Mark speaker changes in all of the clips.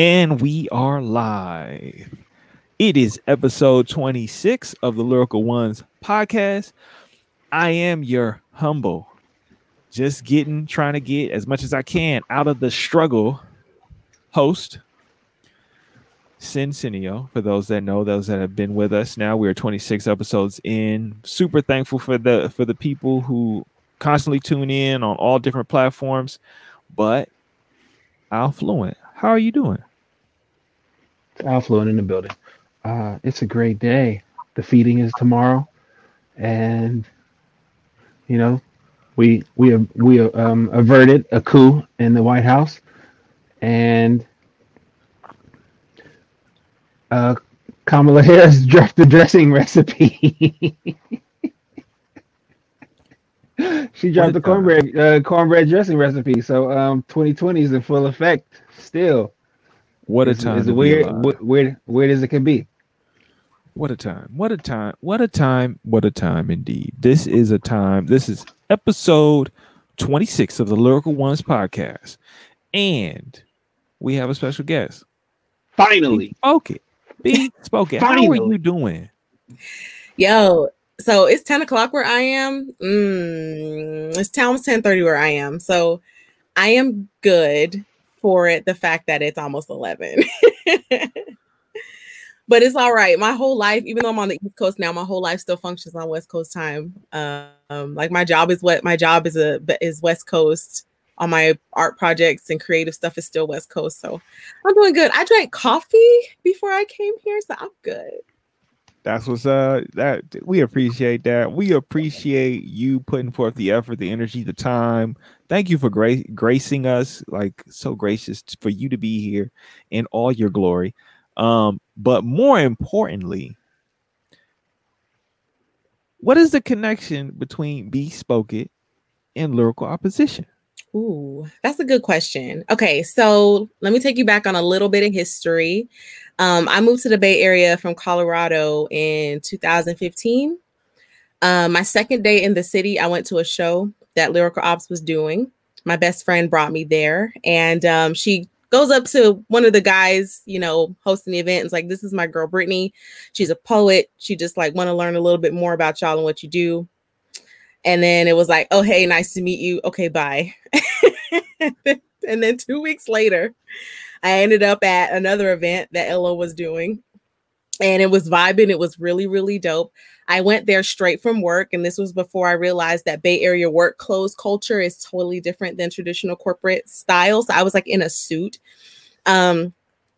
Speaker 1: And we are live. It is episode 26 of the Lyrical Ones podcast. I am your humble, just getting, trying to get as much as I can out of the struggle host, Cincinio. For those that know, those that have been with us now, we're 26 episodes in. Super thankful for the for the people who constantly tune in on all different platforms. But Affluent, how are you doing?
Speaker 2: Affluent in the building. Uh, it's a great day. The feeding is tomorrow, and you know, we we we um, averted a coup in the White House, and uh, Kamala Harris dropped the dressing recipe. she dropped the cornbread uh, cornbread dressing recipe. So um, 2020 is in full effect still.
Speaker 1: What a
Speaker 2: It's,
Speaker 1: time!
Speaker 2: it's
Speaker 1: to
Speaker 2: weird, weird, weird, weird as it can be.
Speaker 1: What a time. What a time. What a time. What a time indeed. This is a time. This is episode 26 of the Lyrical Ones podcast. And we have a special guest.
Speaker 2: Finally,
Speaker 1: Spoken. Be spoken. How are you doing?
Speaker 3: Yo, so it's 10 o'clock where I am. Mm, it's almost 10 30 where I am. So I am good for it. The fact that it's almost 11. but it's all right. My whole life, even though I'm on the East Coast now, my whole life still functions on West Coast time. Um, like my job is what my job is a is West Coast. All my art projects and creative stuff is still West Coast. So I'm doing good. I drank coffee before I came here, so I'm good.
Speaker 1: That's what's uh that we appreciate that. We appreciate you putting forth the effort, the energy, the time. Thank you for gra- gracing us, like so gracious for you to be here in all your glory. Um, but more importantly, what is the connection between Be Spoken and lyrical opposition?
Speaker 3: Ooh, that's a good question. Okay, so let me take you back on a little bit of history. Um, I moved to the Bay Area from Colorado in 2015. Um, my second day in the city, I went to a show that Lyrical Ops was doing. My best friend brought me there, and um, she goes up to one of the guys, you know, hosting the event. Is like, "This is my girl, Brittany. She's a poet. She just like want to learn a little bit more about y'all and what you do." And then it was like, "Oh, hey, nice to meet you. Okay, bye." and then two weeks later, I ended up at another event that LO was doing. And it was vibing. It was really, really dope. I went there straight from work. And this was before I realized that Bay Area work clothes culture is totally different than traditional corporate style. So I was like in a suit. Um,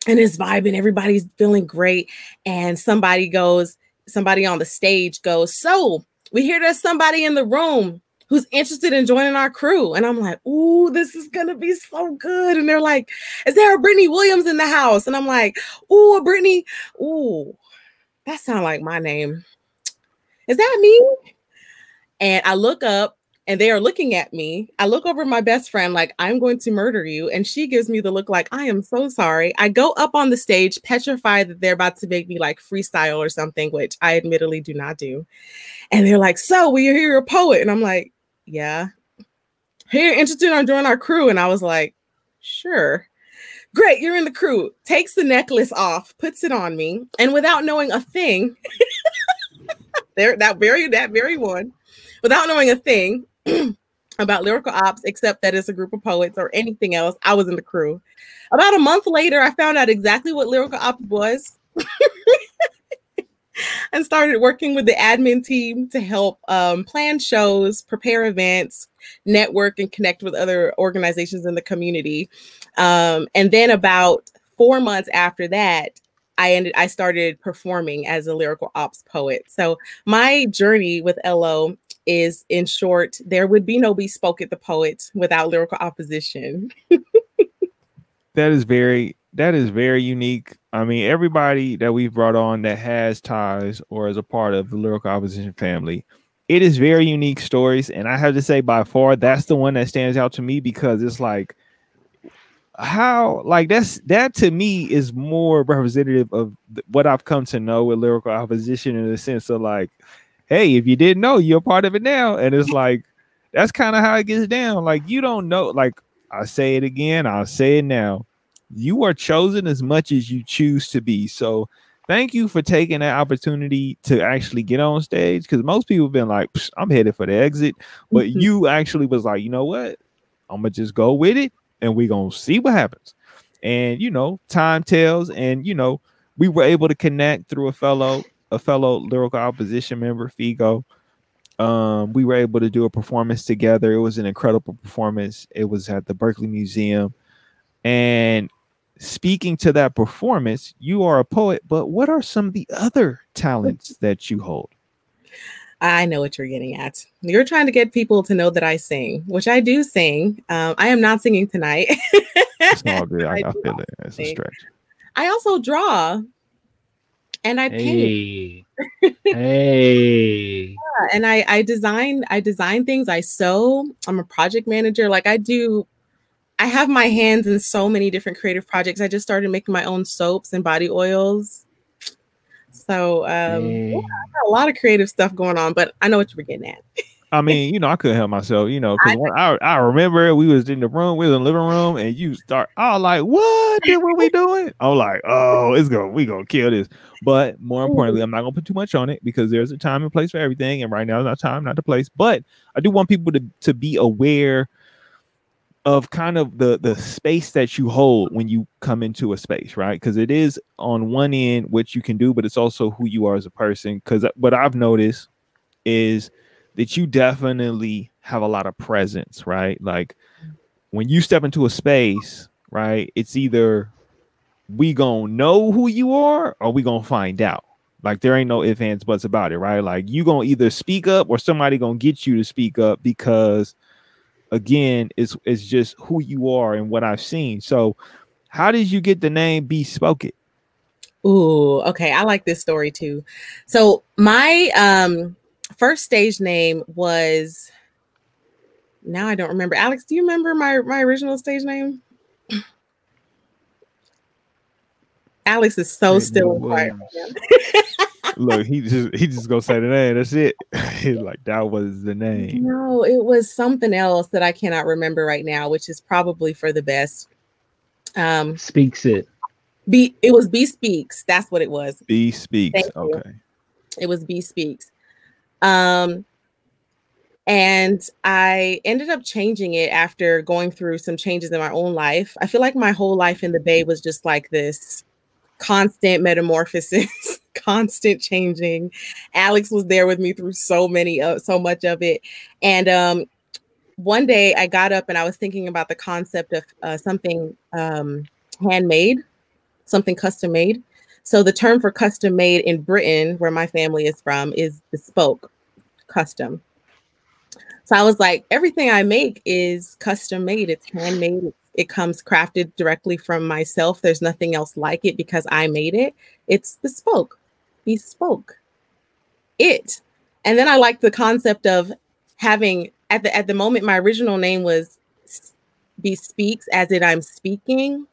Speaker 3: and it's vibing. Everybody's feeling great. And somebody goes, somebody on the stage goes, So we hear there's somebody in the room who's interested in joining our crew. And I'm like, ooh, this is gonna be so good. And they're like, is there a Brittany Williams in the house? And I'm like, ooh, a Brittany, ooh, that sounds like my name. Is that me? And I look up and they are looking at me. I look over my best friend, like, I'm going to murder you. And she gives me the look like, I am so sorry. I go up on the stage, petrified that they're about to make me like freestyle or something, which I admittedly do not do. And they're like, So, we hear you're a poet. And I'm like, Yeah. Hey, you're interested in joining our crew? And I was like, Sure. Great, you're in the crew. Takes the necklace off, puts it on me, and without knowing a thing, there that very that very one, without knowing a thing about lyrical ops, except that it's a group of poets or anything else, I was in the crew. About a month later, I found out exactly what lyrical ops was. and started working with the admin team to help um, plan shows, prepare events, network, and connect with other organizations in the community. Um, and then about four months after that, I ended I started performing as a lyrical ops poet. So my journey with LO is in short, there would be no bespoke at the poet without lyrical opposition.
Speaker 1: That is very that is very unique. I mean, everybody that we've brought on that has ties or is a part of the lyrical opposition family, it is very unique stories. And I have to say, by far, that's the one that stands out to me because it's like how like that's that to me is more representative of what I've come to know with lyrical opposition in the sense of like, hey, if you didn't know, you're part of it now. And it's like that's kind of how it gets down. Like you don't know, like I say it again, I'll say it now. You are chosen as much as you choose to be. So thank you for taking that opportunity to actually get on stage because most people have been like, I'm headed for the exit. But mm-hmm. you actually was like, you know what? I'm gonna just go with it and we're gonna see what happens. And you know, time tells, and you know, we were able to connect through a fellow, a fellow lyrical opposition member, Figo. Um, we were able to do a performance together. It was an incredible performance. It was at the Berkeley Museum. And speaking to that performance, you are a poet, but what are some of the other talents that you hold?
Speaker 3: I know what you're getting at. You're trying to get people to know that I sing, which I do sing. Um, I am not singing tonight.
Speaker 1: it's all good. I, I, I feel it. It's a stretch.
Speaker 3: I also draw and I paint.
Speaker 2: Hey. hey.
Speaker 3: Yeah, and I I design I design things. I sew. I'm a project manager. Like I do I have my hands in so many different creative projects. I just started making my own soaps and body oils. So um, yeah, I a lot of creative stuff going on, but I know what you were getting at.
Speaker 1: I mean, you know, I couldn't help myself, you know, because I, I, I remember we was in the room, we was in the living room, and you start, I was like, what? what we doing? I'm like, oh, it's going, we gonna kill this. But more importantly, I'm not gonna put too much on it because there's a time and place for everything, and right now is not time, not the place. But I do want people to to be aware of kind of the the space that you hold when you come into a space, right? Because it is on one end what you can do, but it's also who you are as a person. Because what I've noticed is that you definitely have a lot of presence, right? Like when you step into a space, right? It's either we gonna know who you are or we gonna find out. Like there ain't no ifs, ands, buts about it, right? Like you gonna either speak up or somebody gonna get you to speak up because again, it's it's just who you are and what I've seen. So how did you get the name Be Spoke It?
Speaker 3: Ooh, okay. I like this story too. So my um first stage name was now I don't remember. Alex, do you remember my my original stage name? Alex is so still quiet.
Speaker 1: Look, he just he just gonna say the name. That's it. He's like that was the name.
Speaker 3: No, it was something else that I cannot remember right now, which is probably for the best. Um
Speaker 2: speaks it.
Speaker 3: B it was B speaks. That's what it was.
Speaker 1: B speaks. Okay.
Speaker 3: It was B speaks. Um, and I ended up changing it after going through some changes in my own life. I feel like my whole life in the Bay was just like this constant metamorphosis, constant changing. Alex was there with me through so many, of so much of it. And um, one day I got up and I was thinking about the concept of uh, something um, handmade, something custom made. So the term for custom made in Britain, where my family is from, is bespoke, custom. So I was like, everything I make is custom made. It's handmade. It comes crafted directly from myself. There's nothing else like it because I made it. It's bespoke, bespoke. It. And then I like the concept of having at the at the moment my original name was bespeaks as it I'm speaking,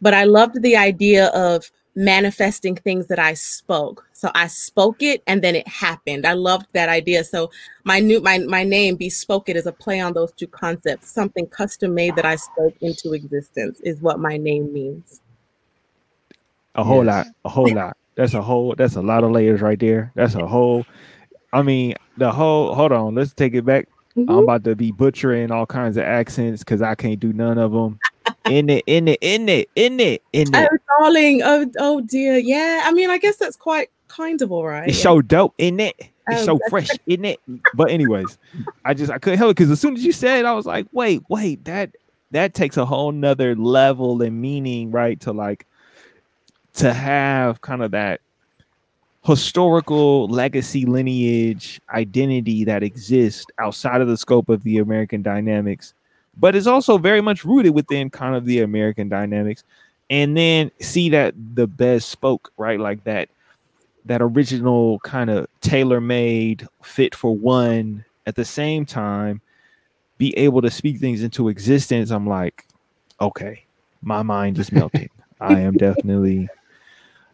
Speaker 3: but I loved the idea of manifesting things that I spoke. So I spoke it and then it happened. I loved that idea. So my new my my name bespoke it is a play on those two concepts. Something custom made that I spoke into existence is what my name means.
Speaker 1: A whole yes. lot, a whole lot. That's a whole that's a lot of layers right there. That's a whole I mean the whole hold on, let's take it back. Mm-hmm. I'm about to be butchering all kinds of accents because I can't do none of them in it, in it, in it, in it, in it.
Speaker 3: Oh, darling. Oh, oh dear. Yeah. I mean, I guess that's quite kind of all right.
Speaker 1: It's yeah. so dope, in it? It's oh, so fresh, in it? But anyways, I just I couldn't help it because as soon as you said, it, I was like, wait, wait, that that takes a whole nother level and meaning, right? To like to have kind of that historical legacy lineage identity that exists outside of the scope of the American dynamics but is also very much rooted within kind of the American dynamics. And then see that the best spoke, right? Like that that original kind of tailor-made fit for one at the same time be able to speak things into existence. I'm like, okay, my mind is melting. I am definitely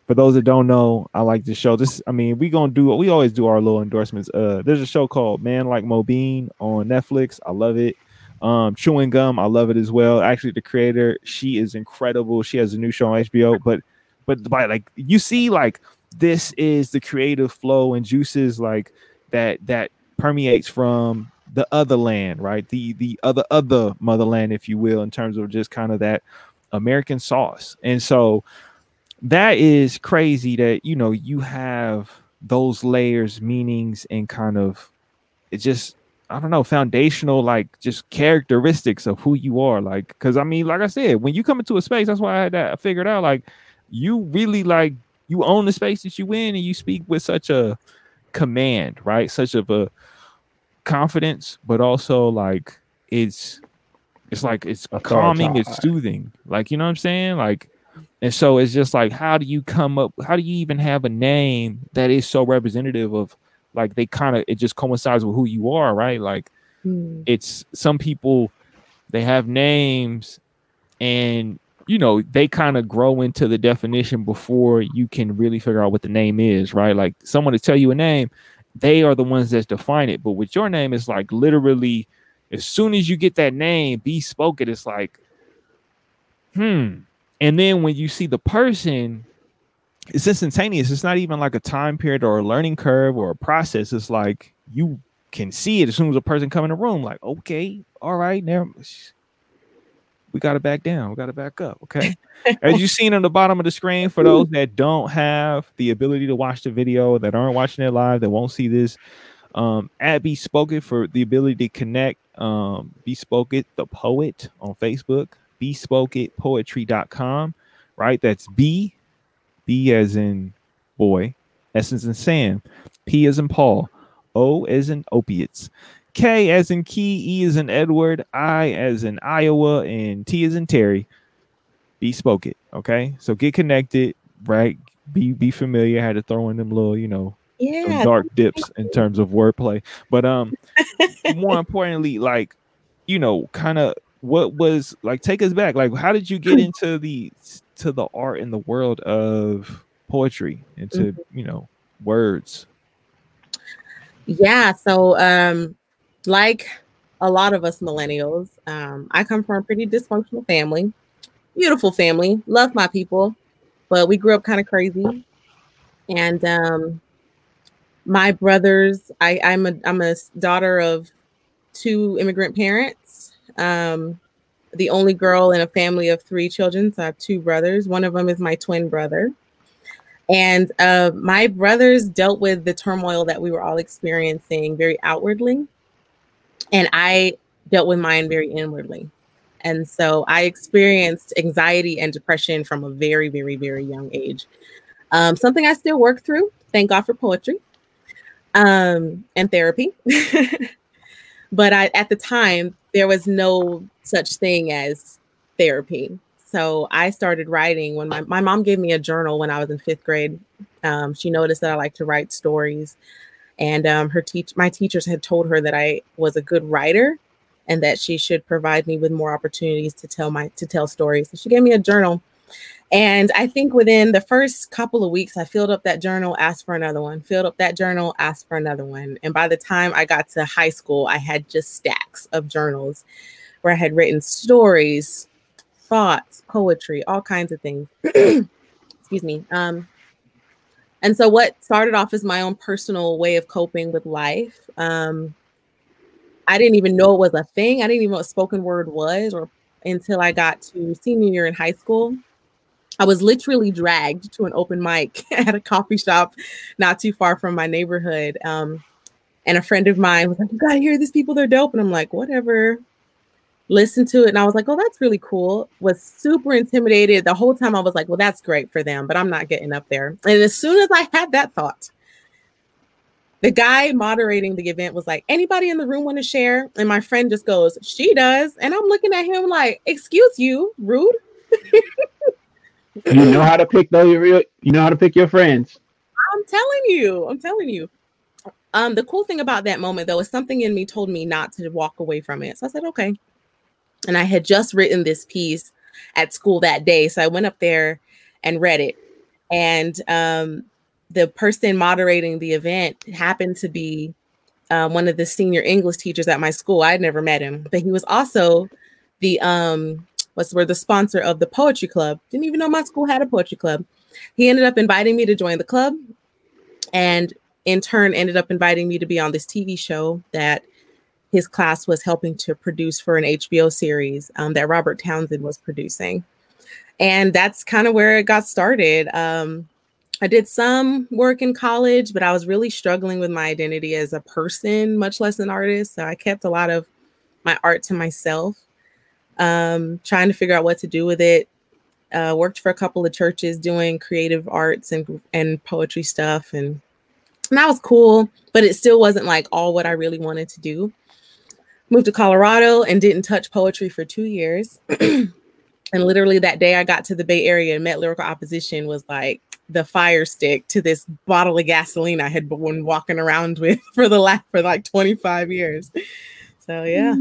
Speaker 1: for those that don't know, I like the show. This, I mean, we gonna do we always do our little endorsements. Uh, there's a show called Man Like Mobeen on Netflix. I love it. Um, Chewing Gum, I love it as well. Actually, the creator, she is incredible. She has a new show on HBO, but but by like you see, like this is the creative flow and juices like that that permeates from the other land, right? The the other other motherland, if you will, in terms of just kind of that American sauce. And so that is crazy that you know you have those layers, meanings, and kind of it just I don't know, foundational like just characteristics of who you are. Like, because I mean, like I said, when you come into a space, that's why I had that figured out. Like, you really like you own the space that you in, and you speak with such a command, right? Such of a confidence, but also like it's it's like it's calming, it's soothing. Like, you know what I'm saying? Like, and so it's just like, how do you come up? How do you even have a name that is so representative of like they kind of it just coincides with who you are, right? Like, mm. it's some people they have names and you know they kind of grow into the definition before you can really figure out what the name is, right? Like someone to tell you a name, they are the ones that define it. But with your name, it's like literally as soon as you get that name, be spoken, it's like, hmm. And then when you see the person, it's instantaneous. It's not even like a time period or a learning curve or a process. It's like you can see it as soon as a person come in the room. Like, okay, all right, now we got to back down. We got to back up. Okay. As you seen on the bottom of the screen, for those that don't have the ability to watch the video, that aren't watching it live, that won't see this, um, at Bespoke for the ability to connect. Um, Bespoke it, the poet on Facebook, bespoke it poetry.com, right? That's B, B as in boy, S as in Sam, P as in Paul, O as in opiates, K as in key, E as in Edward, I as in Iowa, and T as in Terry. Bespoke it. Okay. So get connected, right? Be be familiar. I had to throw in them little, you know, yeah dark dips in terms of wordplay but um more importantly like you know kind of what was like take us back like how did you get into the to the art in the world of poetry into mm-hmm. you know words?
Speaker 3: Yeah so um like a lot of us millennials um i come from a pretty dysfunctional family beautiful family love my people but we grew up kind of crazy. And um my brothers I, i'm a i'm a daughter of two immigrant parents um, the only girl in a family of three children so i have two brothers. One of them is my twin brother. And uh, my brothers dealt with the turmoil that we were all experiencing very outwardly. And i dealt with mine very inwardly. And so i experienced anxiety and depression from a very very very young age. Um, something i still work through thank god for poetry um, and therapy. but I, at the time, there was no such thing as therapy. So I started writing when my, my mom gave me a journal when I was in fifth grade. Um, she noticed that I like to write stories. And um, her teach my teachers had told her that I was a good writer and that she should provide me with more opportunities to tell my to tell stories. So she gave me a journal and I think within the first couple of weeks, I filled up that journal, asked for another one, filled up that journal, asked for another one. And by the time I got to high school, I had just stacks of journals where I had written stories, thoughts, poetry, all kinds of things. Excuse me. Um, and so, what started off as my own personal way of coping with life, um, I didn't even know it was a thing. I didn't even know what spoken word was, or until I got to senior year in high school I was literally dragged to an open mic at a coffee shop not too far from my neighborhood. Um, and a friend of mine was like, You gotta hear these people, they're dope. And I'm like, Whatever. Listen to it. And I was like, Oh, that's really cool. Was super intimidated. The whole time I was like, Well, that's great for them, but I'm not getting up there. And as soon as I had that thought, the guy moderating the event was like, Anybody in the room want to share? And my friend just goes, She does. And I'm looking at him like, Excuse you, rude.
Speaker 2: you know how to pick though real you know how to pick your friends.
Speaker 3: I'm telling you i'm telling you. Um the cool thing about that moment though is something in me told me not to walk away from it. So i said okay. And i had just written this piece at school that day. So i went up there and read it. And um the person moderating the event happened to be um, one of the senior English teachers at my school. I had never met him, but he was also the um, the word, the sponsor of the poetry club. Didn't even know my school had a poetry club. He ended up inviting me to join the club, and in turn ended up inviting me to be on this TV show that his class was helping to produce for an HBO series um, that Robert Townsend was producing. And that's kind of where it got started. Um, I did some work in college, but I was really struggling with my identity as a person, much less an artist. So I kept a lot of my art to myself, um, trying to figure out what to do with it. Uh, worked for a couple of churches doing creative arts and and poetry stuff, and, and that was cool. But it still wasn't like all what I really wanted to do. Moved to Colorado and didn't touch poetry for two years. and literally that day I got to the Bay Area and met Lyrical Opposition was like the fire stick to this bottle of gasoline I had been walking around with for the last for like 25 years. So yeah.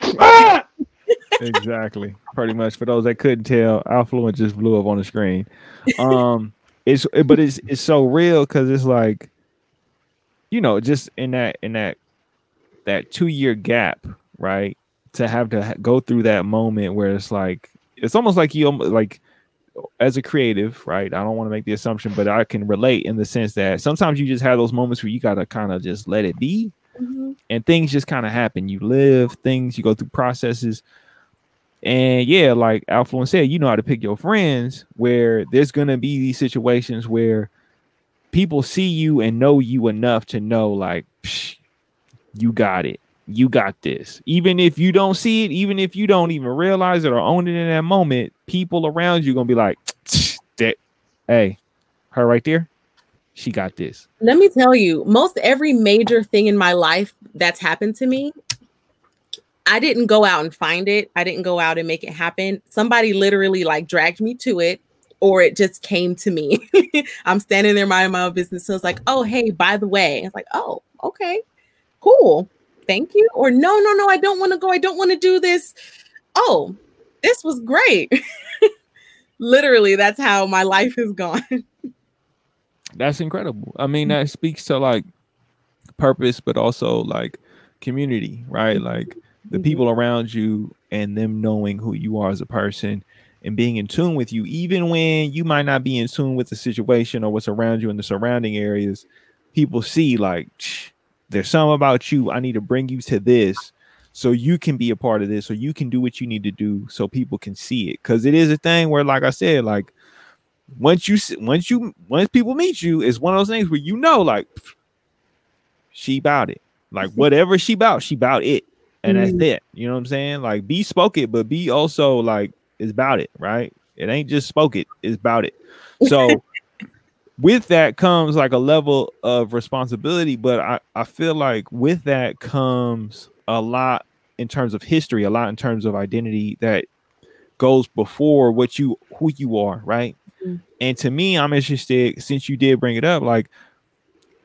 Speaker 1: exactly. Pretty much for those that couldn't tell, Affluent just blew up on the screen. Um it's but it's it's so real because it's like you know, just in that in that that two year gap, right? To have to go through that moment where it's like it's almost like you like as a creative, right? I don't want to make the assumption, but I can relate in the sense that sometimes you just have those moments where you got to kind of just let it be mm-hmm. and things just kind of happen. You live things, you go through processes. And yeah, like Affluent said, you know how to pick your friends where there's to be these situations where people see you and know you enough to know, like, you got it. You got this. Even if you don't see it, even if you don't even realize it or own it in that moment, people around you gonna be like, that, hey, her right there, she got this.
Speaker 3: Let me tell you, most every major thing in my life that's happened to me, I didn't go out and find it. I didn't go out and make it happen. Somebody literally like dragged me to it, or it just came to me. I'm standing there minding my own business. So it's like, oh, hey, by the way, it's like, oh, okay, cool thank you or no no no i don't want to go i don't want to do this oh this was great literally that's how my life has gone
Speaker 1: that's incredible i mean that speaks to like purpose but also like community right like the mm-hmm. people around you and them knowing who you are as a person and being in tune with you even when you might not be in tune with the situation or what's around you in the surrounding areas people see like there's something about you. I need to bring you to this so you can be a part of this, so you can do what you need to do so people can see it. Cause it is a thing where, like I said, like once you once you once people meet you, it's one of those things where you know, like she about it. Like whatever she about, she about it. And mm-hmm. that's it. You know what I'm saying? Like be spoke it, but be also like it's about it, right? It ain't just spoke it, it's about it. So with that comes like a level of responsibility, but I, I feel like with that comes a lot in terms of history, a lot in terms of identity that goes before what you who you are, right? And to me, I'm interested since you did bring it up, like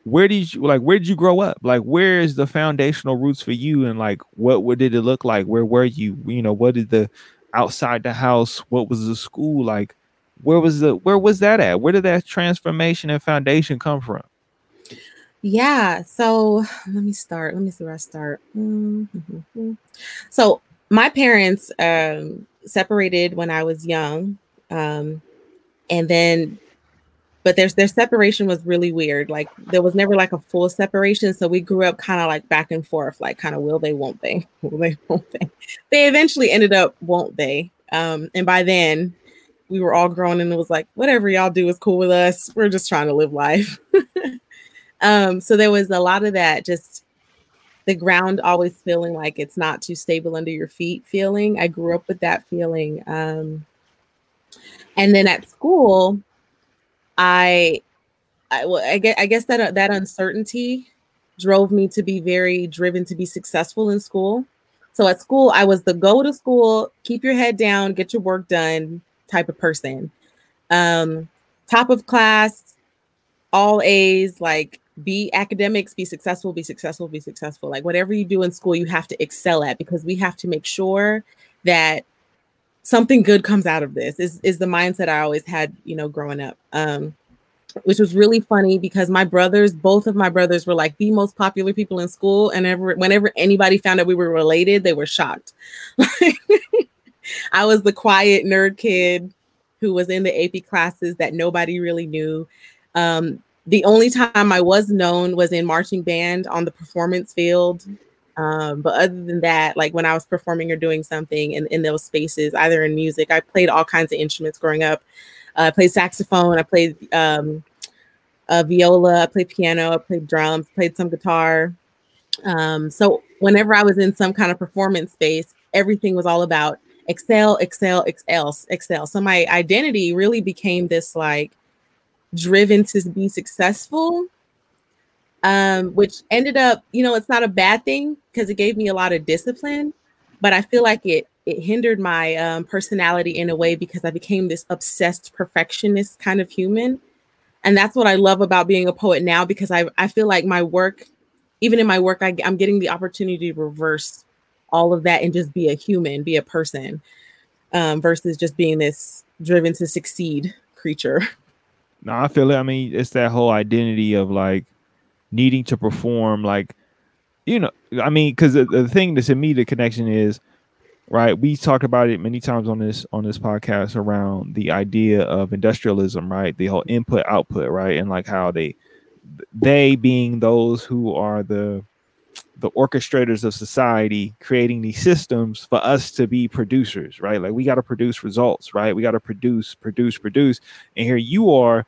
Speaker 1: where did you like where did you grow up? Like where is the foundational roots for you and like what what did it look like? Where were you? You know, what did the outside the house, what was the school like? where was the where was that at? Where did that transformation and foundation come from?
Speaker 3: Yeah, so let me start. Let me see where I start. Mm-hmm. So my parents um, separated when I was young, um, and then, but their their separation was really weird. Like there was never like a full separation, so we grew up kind of like back and forth, like kind of will they, won't they, will they, won't they. They eventually ended up, won't they? Um, and by then, we were all grown and it was like whatever y'all do is cool with us we're just trying to live life um so there was a lot of that just the ground always feeling like it's not too stable under your feet feeling i grew up with that feeling um and then at school i i well i guess, I guess that that uncertainty drove me to be very driven to be successful in school so at school i was the go to school keep your head down get your work done type of person. Um, top of class, all A's, like be academics, be successful, be successful, be successful. Like whatever you do in school, you have to excel at because we have to make sure that something good comes out of this is, is the mindset I always had, you know, growing up. Um, which was really funny because my brothers, both of my brothers, were like the most popular people in school. And ever, whenever anybody found out we were related, they were shocked. I was the quiet nerd kid who was in the AP classes that nobody really knew. Um, the only time I was known was in marching band on the performance field. Um, but other than that, like when I was performing or doing something in, in those spaces, either in music, I played all kinds of instruments growing up. Uh, I played saxophone, I played um, uh, viola, I played piano, I played drums, played some guitar. Um, so whenever I was in some kind of performance space, everything was all about excel, excel, excel, excel. So my identity really became this like driven to be successful, um, which ended up, you know, it's not a bad thing because it gave me a lot of discipline, but I feel like it it hindered my um, personality in a way because I became this obsessed perfectionist kind of human. And that's what I love about being a poet now because I, I feel like my work, even in my work, I, I'm getting the opportunity to reverse all of that and just be a human, be a person, um, versus just being this driven to succeed creature.
Speaker 1: No, I feel it. I mean, it's that whole identity of like needing to perform, like, you know, I mean, because the, the thing that to me the connection is, right? We talked about it many times on this on this podcast around the idea of industrialism, right? The whole input output, right? And like how they they being those who are the the orchestrators of society creating these systems for us to be producers, right? Like we got to produce results, right? We got to produce, produce, produce. And here you are,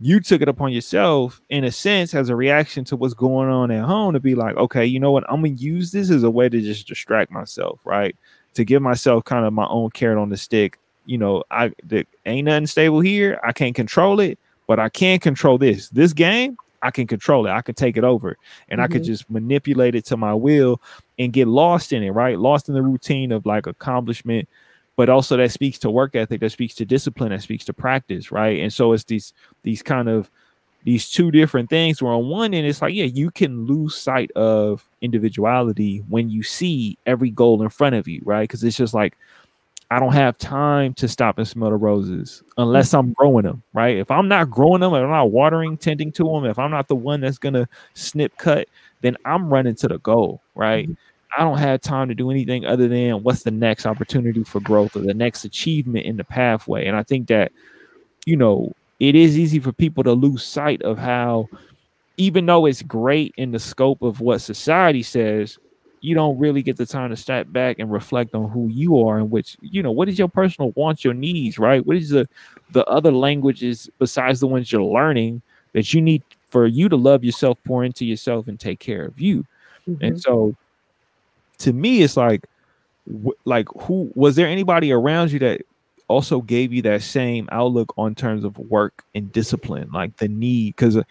Speaker 1: you took it upon yourself in a sense as a reaction to what's going on at home to be like, okay, you know what? I'm gonna use this as a way to just distract myself, right? To give myself kind of my own carrot on the stick. You know, I the, ain't nothing stable here. I can't control it, but I can control this. This game, I can control it. I can take it over and mm-hmm. I could mm-hmm. just manipulate it to my will and get lost in it, right? Lost in the routine of like accomplishment, but also that speaks to work ethic, that speaks to discipline, that speaks to practice, right? And so it's these these kind of these two different things where on one end it's like, yeah, you can lose sight of individuality when you see every goal in front of you, right? Because it's just like I don't have time to stop and smell the roses unless I'm growing them, right? If I'm not growing them, if I'm not watering, tending to them, if I'm not the one that's gonna snip cut, then I'm running to the goal, right? Mm-hmm. I don't have time to do anything other than what's the next opportunity for growth or the next achievement in the pathway. And I think that, you know, it is easy for people to lose sight of how, even though it's great in the scope of what society says, you don't really get the time to step back and reflect on who you are and which you know what is your personal wants your needs right what is the the other languages besides the ones you're learning that you need for you to love yourself pour into yourself and take care of you mm-hmm. and so to me it's like like who was there anybody around you that also gave you that same outlook on terms of work and discipline like the need? Because uh,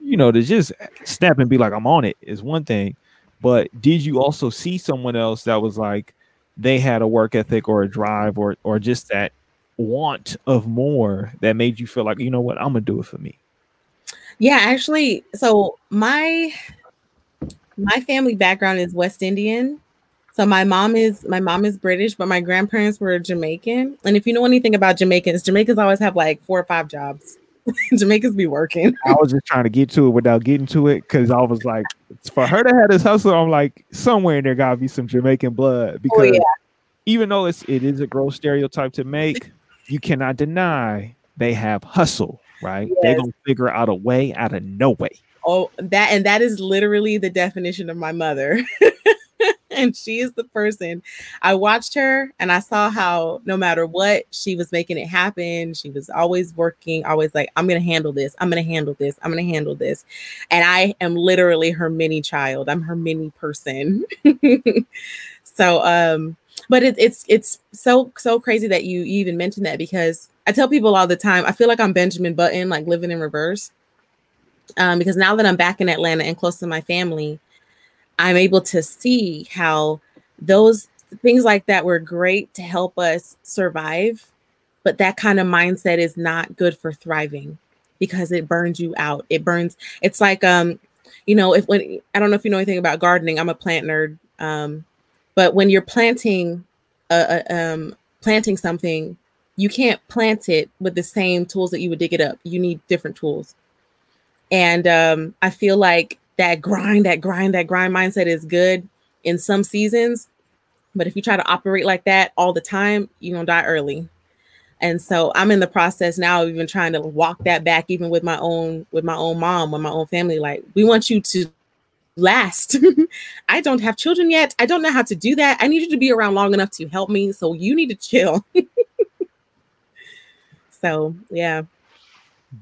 Speaker 1: you know to just snap and be like i'm on it is one thing but did you also see someone else that was like they had a work ethic or a drive or or just that want of more that made you feel like you know what? I'm gonna do it for me.
Speaker 3: Yeah actually so my my family background is west indian so my mom is my mom is british but my grandparents were jamaican and if you know anything about jamaicans jamaicans always have like four or five jobs Jamaicans be working.
Speaker 1: I was just trying to get to it without getting to it because I was like, for her to have this hustle, I'm like, somewhere in there gotta be some Jamaican blood oh, because oh, yeah. even though it's it is a gross stereotype to make, you cannot deny they have hustle, right? Yes. They gonna figure out a way out of no way.
Speaker 3: Oh, that and that is literally the definition of my mother. and she is the person I watched her and I saw how no matter what, she was making it happen. She was always working, always like, I'm going to handle this. I'm going to handle this. I'm going to handle this. And I am literally her mini child. I'm her mini person. so, um, but it, it's it's so so crazy that you even mentioned that because I tell people all the time I feel like I'm Benjamin Button like living in reverse um, because now that I'm back in Atlanta and close to my family I'm able to see how those things like that were great to help us survive, but that kind of mindset is not good for thriving because it burns you out. It burns, it's like um, you know, if when I don't know if you know anything about gardening, I'm a plant nerd. Um, but when you're planting uh, uh um planting something, you can't plant it with the same tools that you would dig it up. You need different tools. And um, I feel like that grind, that grind, that grind mindset is good in some seasons. But if you try to operate like that all the time, you're gonna die early. And so I'm in the process now of even trying to walk that back, even with my own with my own mom, with my own family. Like, we want you to last. I don't have children yet. I don't know how to do that. I need you to be around long enough to help me. So you need to chill. so yeah.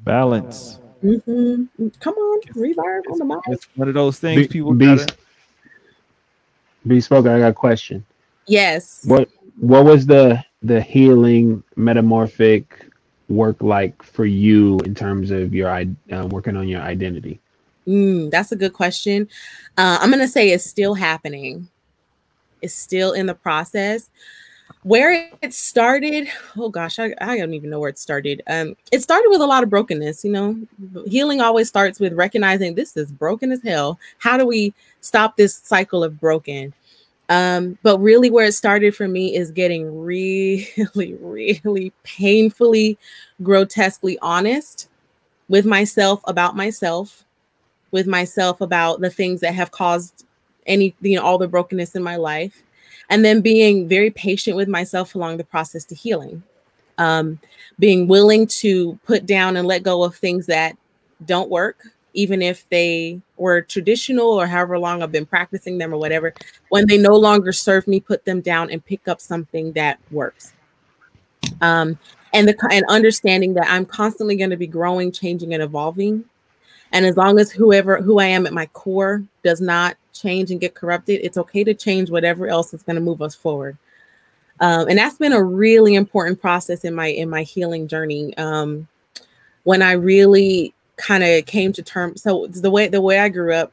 Speaker 1: Balance.
Speaker 3: Mm-hmm. Come on, reverb on the mic.
Speaker 1: It's one of those things
Speaker 2: Be,
Speaker 1: people
Speaker 2: be,
Speaker 1: gotta,
Speaker 2: be spoken. I got a question.
Speaker 3: Yes.
Speaker 2: What what was the the healing metamorphic work like for you in terms of your i- uh, working on your identity?
Speaker 3: Mm, that's a good question. Uh, I'm gonna say it's still happening. It's still in the process. Where it started, oh gosh, I, I don't even know where it started. Um, it started with a lot of brokenness. You know, healing always starts with recognizing this is broken as hell. How do we stop this cycle of broken? Um, but really, where it started for me is getting really, really painfully, grotesquely honest with myself about myself with myself about the things that have caused any you know all the brokenness in my life and then being very patient with myself along the process to healing. Um, being willing to put down and let go of things that don't work even if they were traditional or however long i've been practicing them or whatever. When they no longer serve me put them down and pick up something that works. Um, and the and understanding that i'm constantly going to be growing changing and evolving. And as long as whoever who I am at my core does not change and get corrupted, it's okay to change whatever else is going to move us forward. Um, and that's been a really important process in my in my healing journey. Um, when I really kind of came to terms, so the way the way I grew up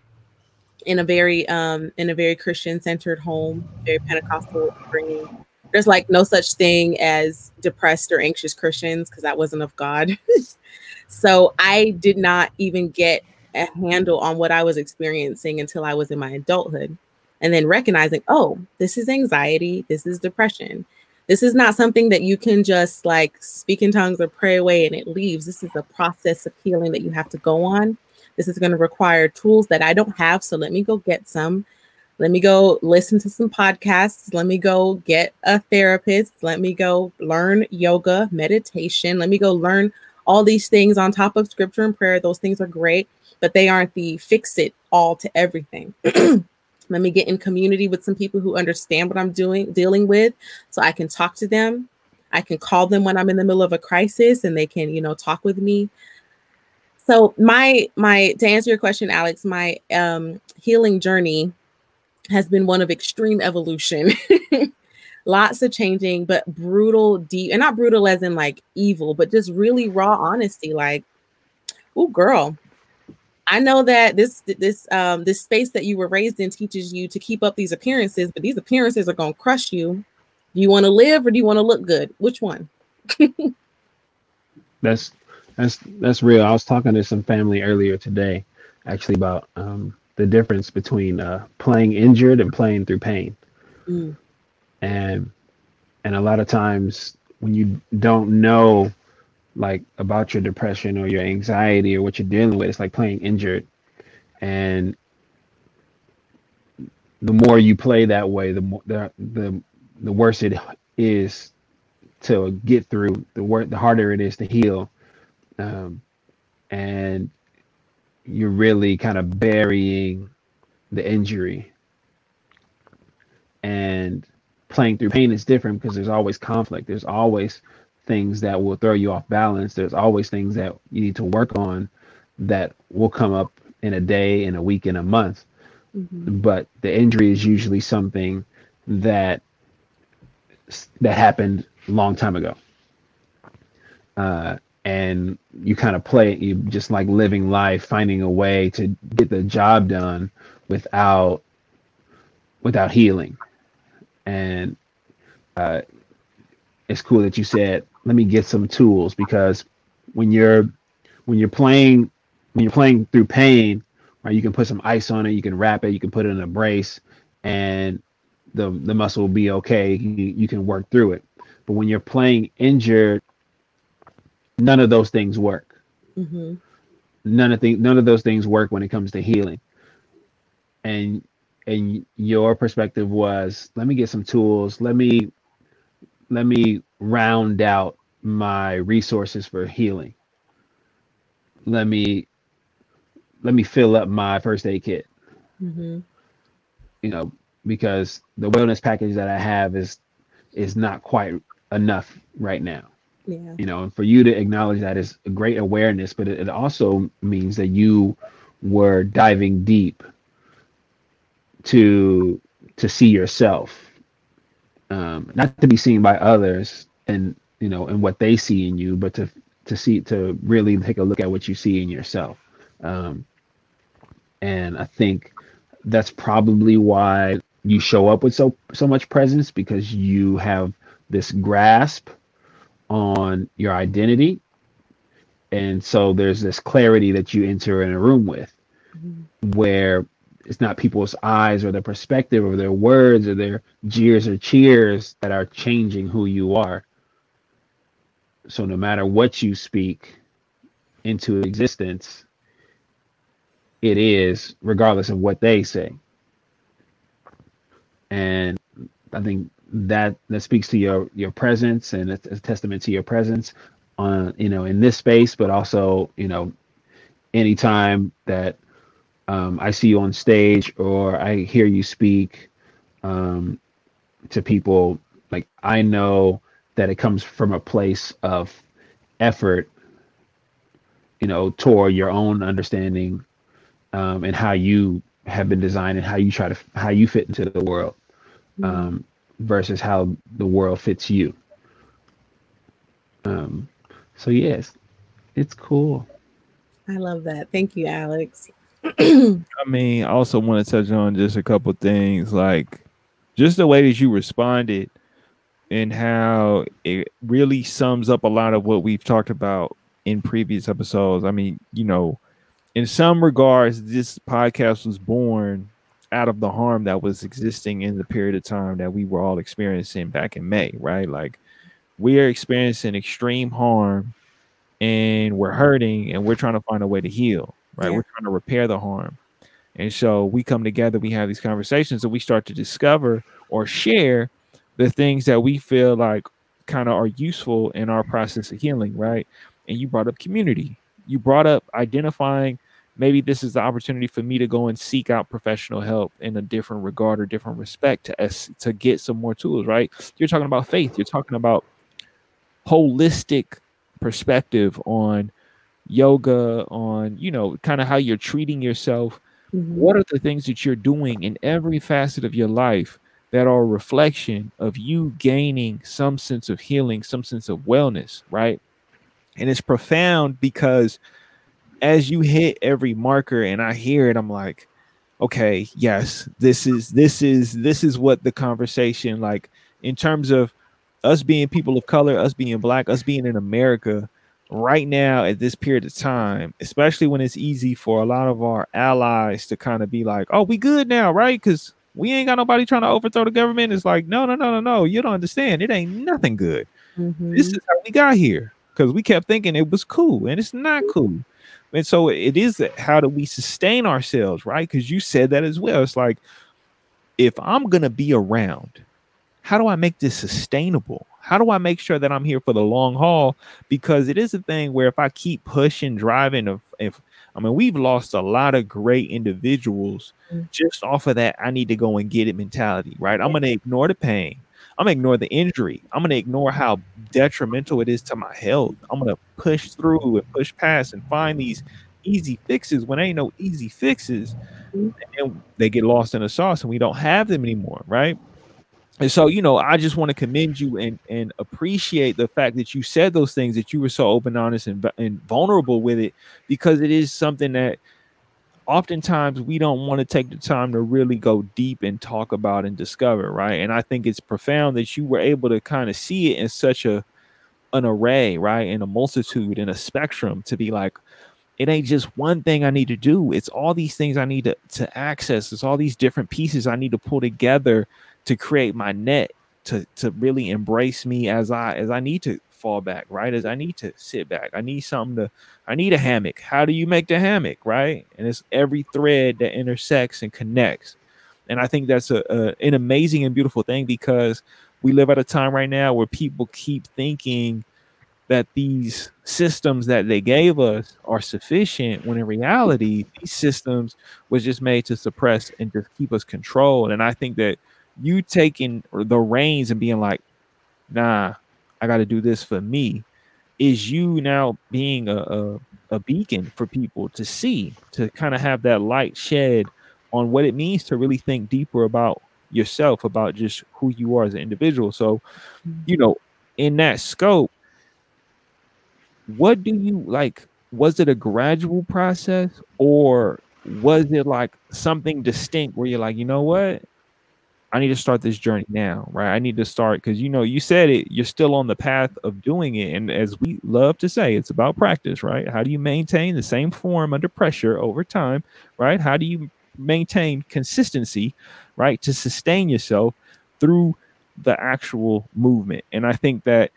Speaker 3: in a very um, in a very Christian centered home, very Pentecostal upbringing. There's like no such thing as depressed or anxious Christians because that wasn't of God. So I did not even get a handle on what I was experiencing until I was in my adulthood. And then recognizing, oh, this is anxiety, this is depression. This is not something that you can just like speak in tongues or pray away and it leaves. This is a process of healing that you have to go on. This is going to require tools that I don't have. So let me go get some. Let me go listen to some podcasts. Let me go get a therapist. Let me go learn yoga, meditation. Let me go learn all these things on top of scripture and prayer. Those things are great, but they aren't the fix it all to everything. Let me get in community with some people who understand what I'm doing, dealing with, so I can talk to them. I can call them when I'm in the middle of a crisis and they can, you know, talk with me. So my my to answer your question, Alex, my um healing journey has been one of extreme evolution. lots of changing, but brutal, deep, and not brutal as in like evil, but just really raw honesty. Like, oh, girl, I know that this this um this space that you were raised in teaches you to keep up these appearances, but these appearances are gonna crush you. Do you want to live or do you want to look good? Which one?
Speaker 2: That's that's that's real. I was talking to some family earlier today, actually about um, the difference between uh, playing injured and playing through pain.
Speaker 3: Mm,
Speaker 2: and and a lot of times when you don't know like about your depression or your anxiety or what you're dealing with it's like playing injured. And the more you play that way the more the the, the worse it is to get through the work the harder it is to heal. Um, and you're really kind of burying the injury. And playing through pain is different because there's always conflict. There's always things that will throw you off balance. There's always things that you need to work on that will come up in a day, in a week, in a month.
Speaker 3: mhm.
Speaker 2: But the injury is usually something that that happened a long time ago. Uh, and you kind of play it, you just like living life, finding a way to get the job done without without healing and uh, it's cool that you said let me get some tools because when you're when you're playing when you're playing through pain right you can put some ice on it you can wrap it you can put it in a brace and the the muscle will be okay you, you can work through it But when you're playing injured, none of those things work.
Speaker 3: Mm-hmm.
Speaker 2: None of the, none of those things work when it comes to healing. And and your perspective was, let me get some tools. Let me let me round out my resources for healing. Let me let me fill up my first aid kit.
Speaker 3: Mm-hmm.
Speaker 2: You know, because the wellness package that I have is is not quite enough right now.
Speaker 3: Yeah.
Speaker 2: You know, and for you to acknowledge that is a great awareness, but it, it also means that you were diving deep to to see yourself, um, not to be seen by others and you know and what they see in you, but to to see to really take a look at what you see in yourself. Um, and I think that's probably why you show up with so so much presence because you have this grasp on your identity and so there's this clarity that you enter in a room with
Speaker 3: Mm-hmm.
Speaker 2: where it's not people's eyes or their perspective or their words or their jeers or cheers that are changing who you are. So no matter what you speak into existence it is regardless of what they say. And i think that that speaks to your your presence and it's a testament to your presence on you know in this space but also you know anytime that um, i see you on stage or i hear you speak um, to people like i know that it comes from a place of effort you know toward your own understanding um, and how you have been designed and how you try to how you fit into the world um, versus how the world fits you. Um, so yes, it's cool.
Speaker 3: I love that. Thank you, Alex.
Speaker 1: I mean, I also want to touch on just a couple things, like just the way that you responded and how it really sums up a lot of what we've talked about in previous episodes. I mean, you know, in some regards, this podcast was born out of the harm that was existing in the period of time that we were all experiencing back in May, right? Like we are experiencing extreme harm and we're hurting and we're trying to find a way to heal, right?
Speaker 3: Yeah.
Speaker 1: We're trying to repair the harm. And so we come together, we have these conversations, and we start to discover or share the things that we feel like kind of are useful in our process of healing, right? And you brought up community. You brought up identifying maybe this is the opportunity for me to go and seek out professional help in a different regard or different respect to us to get some more tools, right? You're talking about faith, you're talking about holistic perspective on yoga, on you know, kind of how you're treating yourself.
Speaker 3: Mhm.
Speaker 1: What are the things that you're doing in every facet of your life that are a reflection of you gaining some sense of healing, some sense of wellness, right? And it's profound because as you hit every marker and I hear it, I'm like, okay, yes, this is this is this is what the conversation like in terms of us being people of color, us being black, us being in America right now at this period of time, especially when it's easy for a lot of our allies to kind of be like, oh, we good now, right? Because we ain't got nobody trying to overthrow the government. It's like, no, no, no, no, no. You don't understand. It ain't nothing good.
Speaker 3: Mhm.
Speaker 1: This is how we got here because we kept thinking it was cool and it's not cool. And so it is how do we sustain ourselves, right? Because you said that as well. It's like if I'm gonna be around, how do I make this sustainable? How do I make sure that I'm here for the long haul? Because it is a thing where if I keep pushing, driving, if, if I mean we've lost a lot of great individuals
Speaker 3: Mm.
Speaker 1: just off of that I need to go and get it mentality, right? I'm gonna ignore the pain. I'm gonna ignore the injury. I'm gonna ignore how detrimental it is to my health. I'm gonna push through and push past and find these easy fixes when ain't no easy fixes,
Speaker 3: Mhm.
Speaker 1: and they get lost in the sauce, and we don't have them anymore, right? And so, you know, I just want to commend you and and appreciate the fact that you said those things, that you were so open, honest, and, and vulnerable with it, because it is something that oftentimes we don't want to take the time to really go deep and talk about and discover, right? And I think it's profound that you were able to kind of see it in such a an array, right? In a multitude, in a spectrum, to be like, it ain't just one thing I need to do. It's all these things I need to, to access. It's all these different pieces I need to pull together to create my net to to really embrace me as I as I need to fall back, right? As I need to sit back. I need something to I need a hammock. How do you make the hammock, right? And it's every thread that intersects and connects. And I think that's a, a an amazing and beautiful thing because we live at a time right now where people keep thinking that these systems that they gave us are sufficient when in reality these systems was just made to suppress and just keep us controlled and i think that you taking the reins and being like nah I got to do this for me. Is you now being a, a, a beacon for people to see, to kind of have that light shed on what it means to really think deeper about yourself, about just who you are as an individual. So, mm-hmm. you know, in that scope, what do you like? Was it a gradual process or was it like something distinct where you're like, you know what? I need to start this journey now, right? I need to start because you know, you said it, you're still on the path of doing it. And as we love to say, it's about practice, right? How do you maintain the same form under pressure over time, right? How do you maintain consistency, right? To sustain yourself through the actual movement. And I think that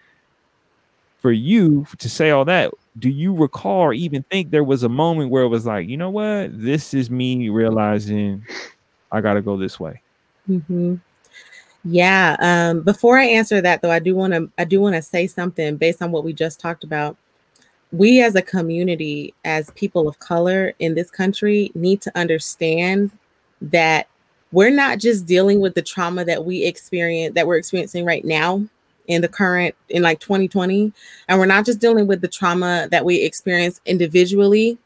Speaker 1: for you to say all that, do you recall or even think there was a moment where it was like, you know what, this is me realizing I got to go this way?
Speaker 3: Mm-hmm. Yeah. Um, before I answer that, though, I do want to I do want to say something based on what we just talked about. We, as a community, as people of color in this country, need to understand that we're not just dealing with the trauma that we experience that we're experiencing right now in the current in like 2020 and we're not just dealing with the trauma that we experience individually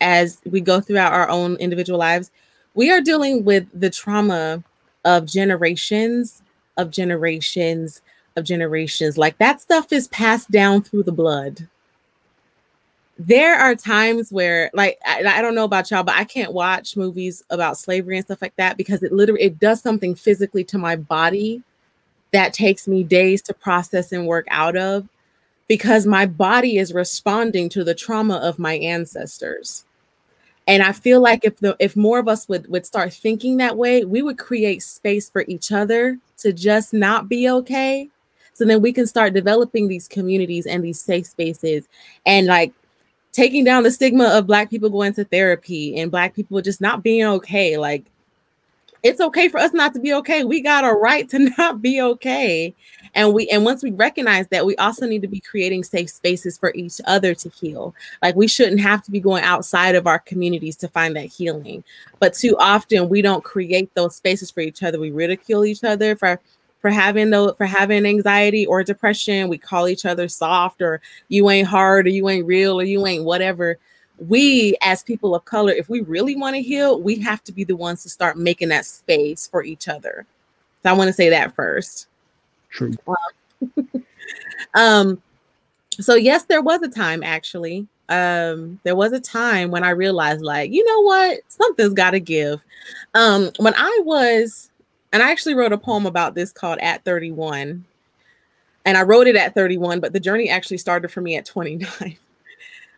Speaker 3: as we go throughout our own individual lives we are dealing with the trauma of generations of generations of generations. Like that stuff is passed down through the blood. There are times where, like, I, I, don't know about y'all, but I can't watch movies about slavery and stuff like that because it literally it does something physically to my body that takes me days to process and work out of because my body is responding to the trauma of my ancestors. And I feel like if the if more of us would would start thinking that way, we would create space for each other to just not be okay. So then we can start developing these communities and these safe spaces and like taking down the stigma of black people going to therapy and black people just not being okay. Like it's okay for us not to be okay. We got a right to not be okay. And we and once we recognize that, we also need to be creating safe spaces for each other to heal. Like we shouldn't have to be going outside of our communities to find that healing. But too often we don't create those spaces for each other. We ridicule each other for for having the for having anxiety or depression. We call each other soft or you ain't hard or you ain't real or you ain't whatever we as people of color if we really want to heal we have to be the ones to start making that space for each other. So i want to say that first.
Speaker 2: True.
Speaker 3: Um so yes there was a time actually. Um there was a time when i realized like you know what? Something's got to give. Um when i was and i actually wrote a poem about this called at 31 and i wrote it at 31 but the journey actually started for me at 29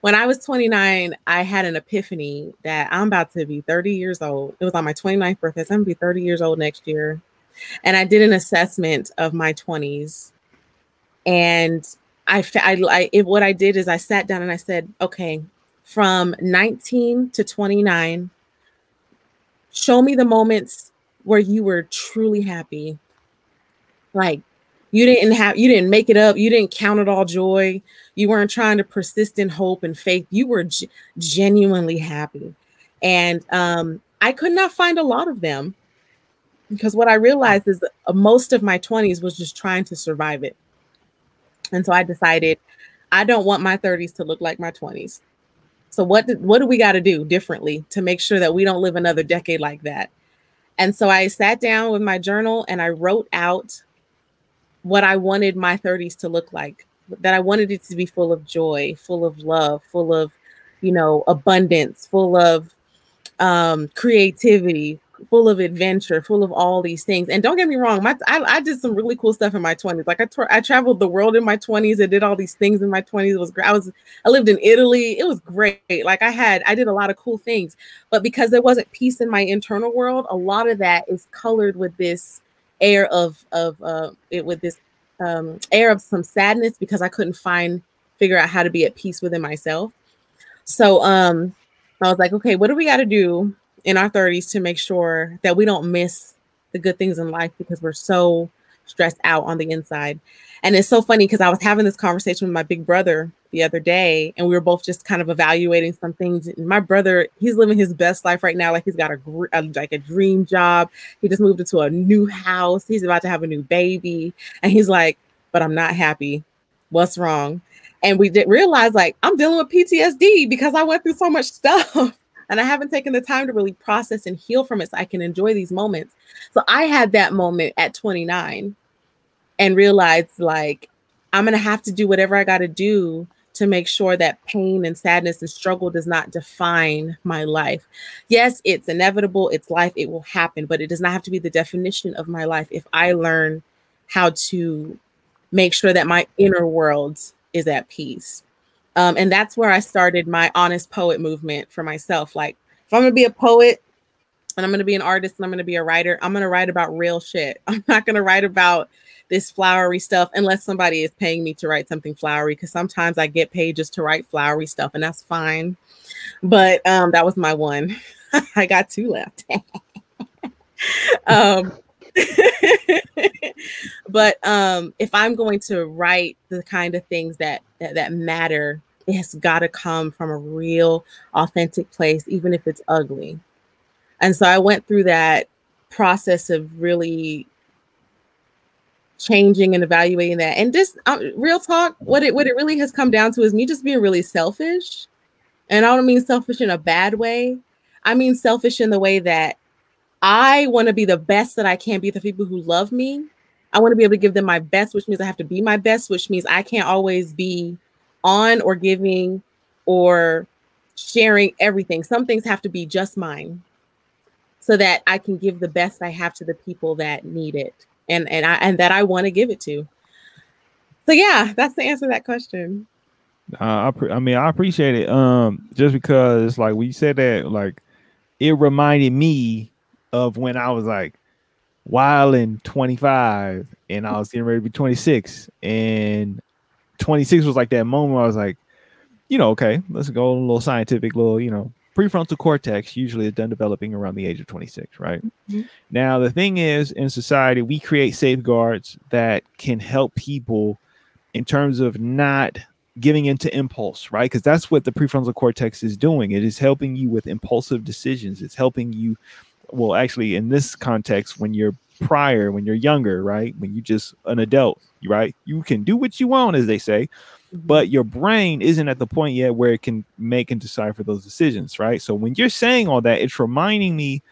Speaker 3: when I was 29, I had an epiphany that I'm about to be 30 years old. It was on my 29th birthday. So I'm gonna be 30 years old next year. And I did an assessment of my 20s. And I, I, I it, what I did is I sat down and I said, okay, from 19 to 29, show me the moments where you were truly happy. Like you didn't have you didn't make it up. You didn't count it all joy. You weren't trying to persist in hope and faith. You were g- genuinely happy. And um, i could not find a lot of them because what i realized is uh, most of my 20s was just trying to survive it. And so i decided i don't want my 30s to look like my 20s so what did, what do we got to do differently to make sure that we don't live another decade like that? And so i sat down with my journal and i wrote out what I wanted my 30s to look like. That I wanted it to be full of joy, full of love, full of, you know, abundance, full of um, creativity, full of adventure, full of all these things. And don't get me wrong, my I, I did some really cool stuff in my 20s. Like I, tra- I traveled the world in my 20s I did all these things in my 20s. It was great. I was I lived in Italy. It was great. Like I had I did a lot of cool things. But because there wasn't peace in my internal world, a lot of that is colored with this air of of uh, it with this um, air of some sadness because I couldn't find figure out how to be at peace within myself. So um, I was like, okay, what do we got to do in our 30s to make sure that we don't miss the good things in life because we're so stressed out on the inside. And it's so funny because I was having this conversation with my big brother the other day, and we were both just kind of evaluating some things. My brother, he's living his best life right now. Like he's got a, a like a dream job. He just moved into a new house. He's about to have a new baby, and he's like, "But I'm not happy. What's wrong?" And we did realize like I'm dealing with PTSD because I went through so much stuff and I haven't taken the time to really process and heal from it so I can enjoy these moments. So I had that moment at 29 and realized like I'm to have to do whatever I got to do to make sure that pain and sadness and struggle does not define my life. Yes, it's inevitable, it's life, it will happen, but it does not have to be the definition of my life if I learn how to make sure that my inner world is at peace. Um, and that's where I started my honest poet movement for myself. Like, if I'm gonna be a poet and I'm gonna be an artist and I'm gonna be a writer, I'm gonna write about real shit. I'm not gonna write about this flowery stuff unless somebody is paying me to write something flowery. Because sometimes I get paid just to write flowery stuff, and that's fine. But um, that was my one. I got two left. um, but um, if I'm going to write the kind of things that that, that matter, it has got to come from a real, authentic place, even if it's ugly. And so I went through that process of really changing and evaluating that. And just um, real talk, what it what it really has come down to is me just being really selfish. And I don't mean selfish in a bad way. I mean selfish in the way that I want to be the best that I can be the people who love me. I want to be able to give them my best, which means I have to be my best, which means I can't always be on or giving or sharing everything. Some things have to be just mine so that I can give the best I have to the people that need it and and I and that I want to give it to. So yeah, that's the answer to that question.
Speaker 1: Uh, I pre- I mean I appreciate it. Um, just because like we said that like it reminded me of when I was like wild in 25 and I was getting ready to be 26 and 26 was like that moment I was like, you know, okay, let's go a little scientific, little, you know, prefrontal cortex usually is done developing around the age of 26, right? Mm-hmm. Now, the thing is, in society, we create safeguards that can help people in terms of not giving into impulse, right? Because that's what the prefrontal cortex is doing. It is helping you with impulsive decisions. It's helping you well actually in this context when you're prior when you're younger right when you're just an adult right you can do what you want as they say. But your brain isn't at the point yet where it can make and decipher those decisions right so when you're saying all that it's reminding me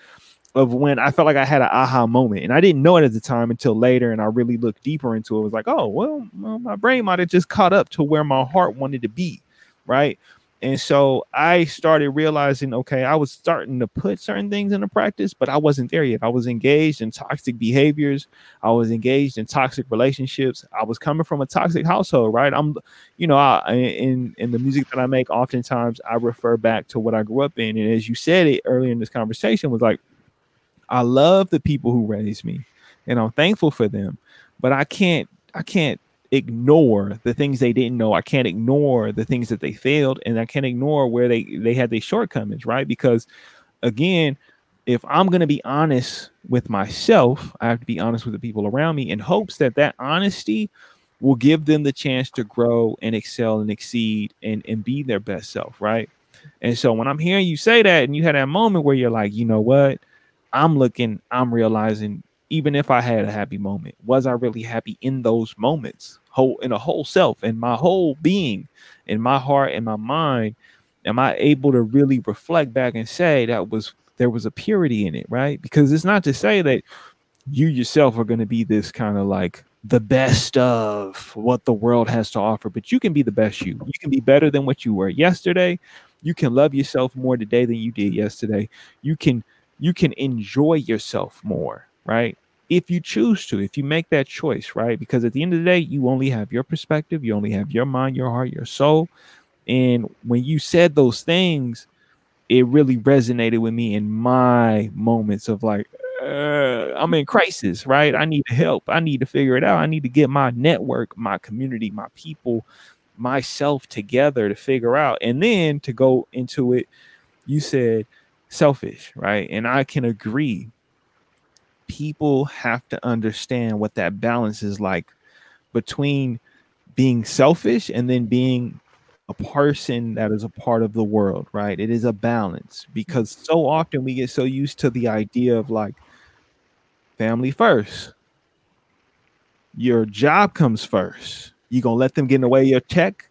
Speaker 1: of when I felt like I had an aha moment, and I didn't know it at the time until later, and I really looked deeper into it. it was like, oh, well, well my brain might have just caught up to where my heart wanted to be, right? And so I started realizing, okay, I was starting to put certain things into practice, but I wasn't there yet. I was engaged in toxic behaviors. I was engaged in toxic relationships. I was coming from a toxic household, right? I'm, you know, I, in in the music that I make, oftentimes I refer back to what I grew up in. And as you said it earlier in this conversation, was like, I love the people who raised me, and I'm thankful for them, but I can't, I can't ignore the things they didn't know. I can't ignore the things that they failed, and I can't ignore where they they had their shortcomings, right? Because again, if I'm going to be honest with myself, I have to be honest with the people around me in hopes that that honesty will give them the chance to grow and excel and exceed and and be their best self, right? And so when I'm hearing you say that and you had that moment where you're like, you know what? I'm looking, I'm realizing even if I had a happy moment, was I really happy in those moments? Whole in a whole self and my whole being in my heart and my mind am i able to really reflect back and say that was there was a purity in it right? Because it's not to say that you yourself are going to be this kind of like the best of what the world has to offer but you can be the best you. You can be better than what you were yesterday. You can love yourself more today than you did yesterday. You can you can enjoy yourself more right if you choose to, if you make that choice, right? Because at the end of the day, you only have your perspective, you only have your mind, your heart, your soul. And when you said those things, it really resonated with me in my moments of like, uh, I'm in crisis, right? I need help. I need to figure it out. I need to get my network, my community, my people, myself together to figure out. And then to go into it, you said selfish, right? And I can agree. People have to understand what that balance is like between being selfish and then being a person that is a part of the world, right? It is a balance because so often we get so used to the idea of like family first. Your job comes first. You gonna let them get in the way of your check,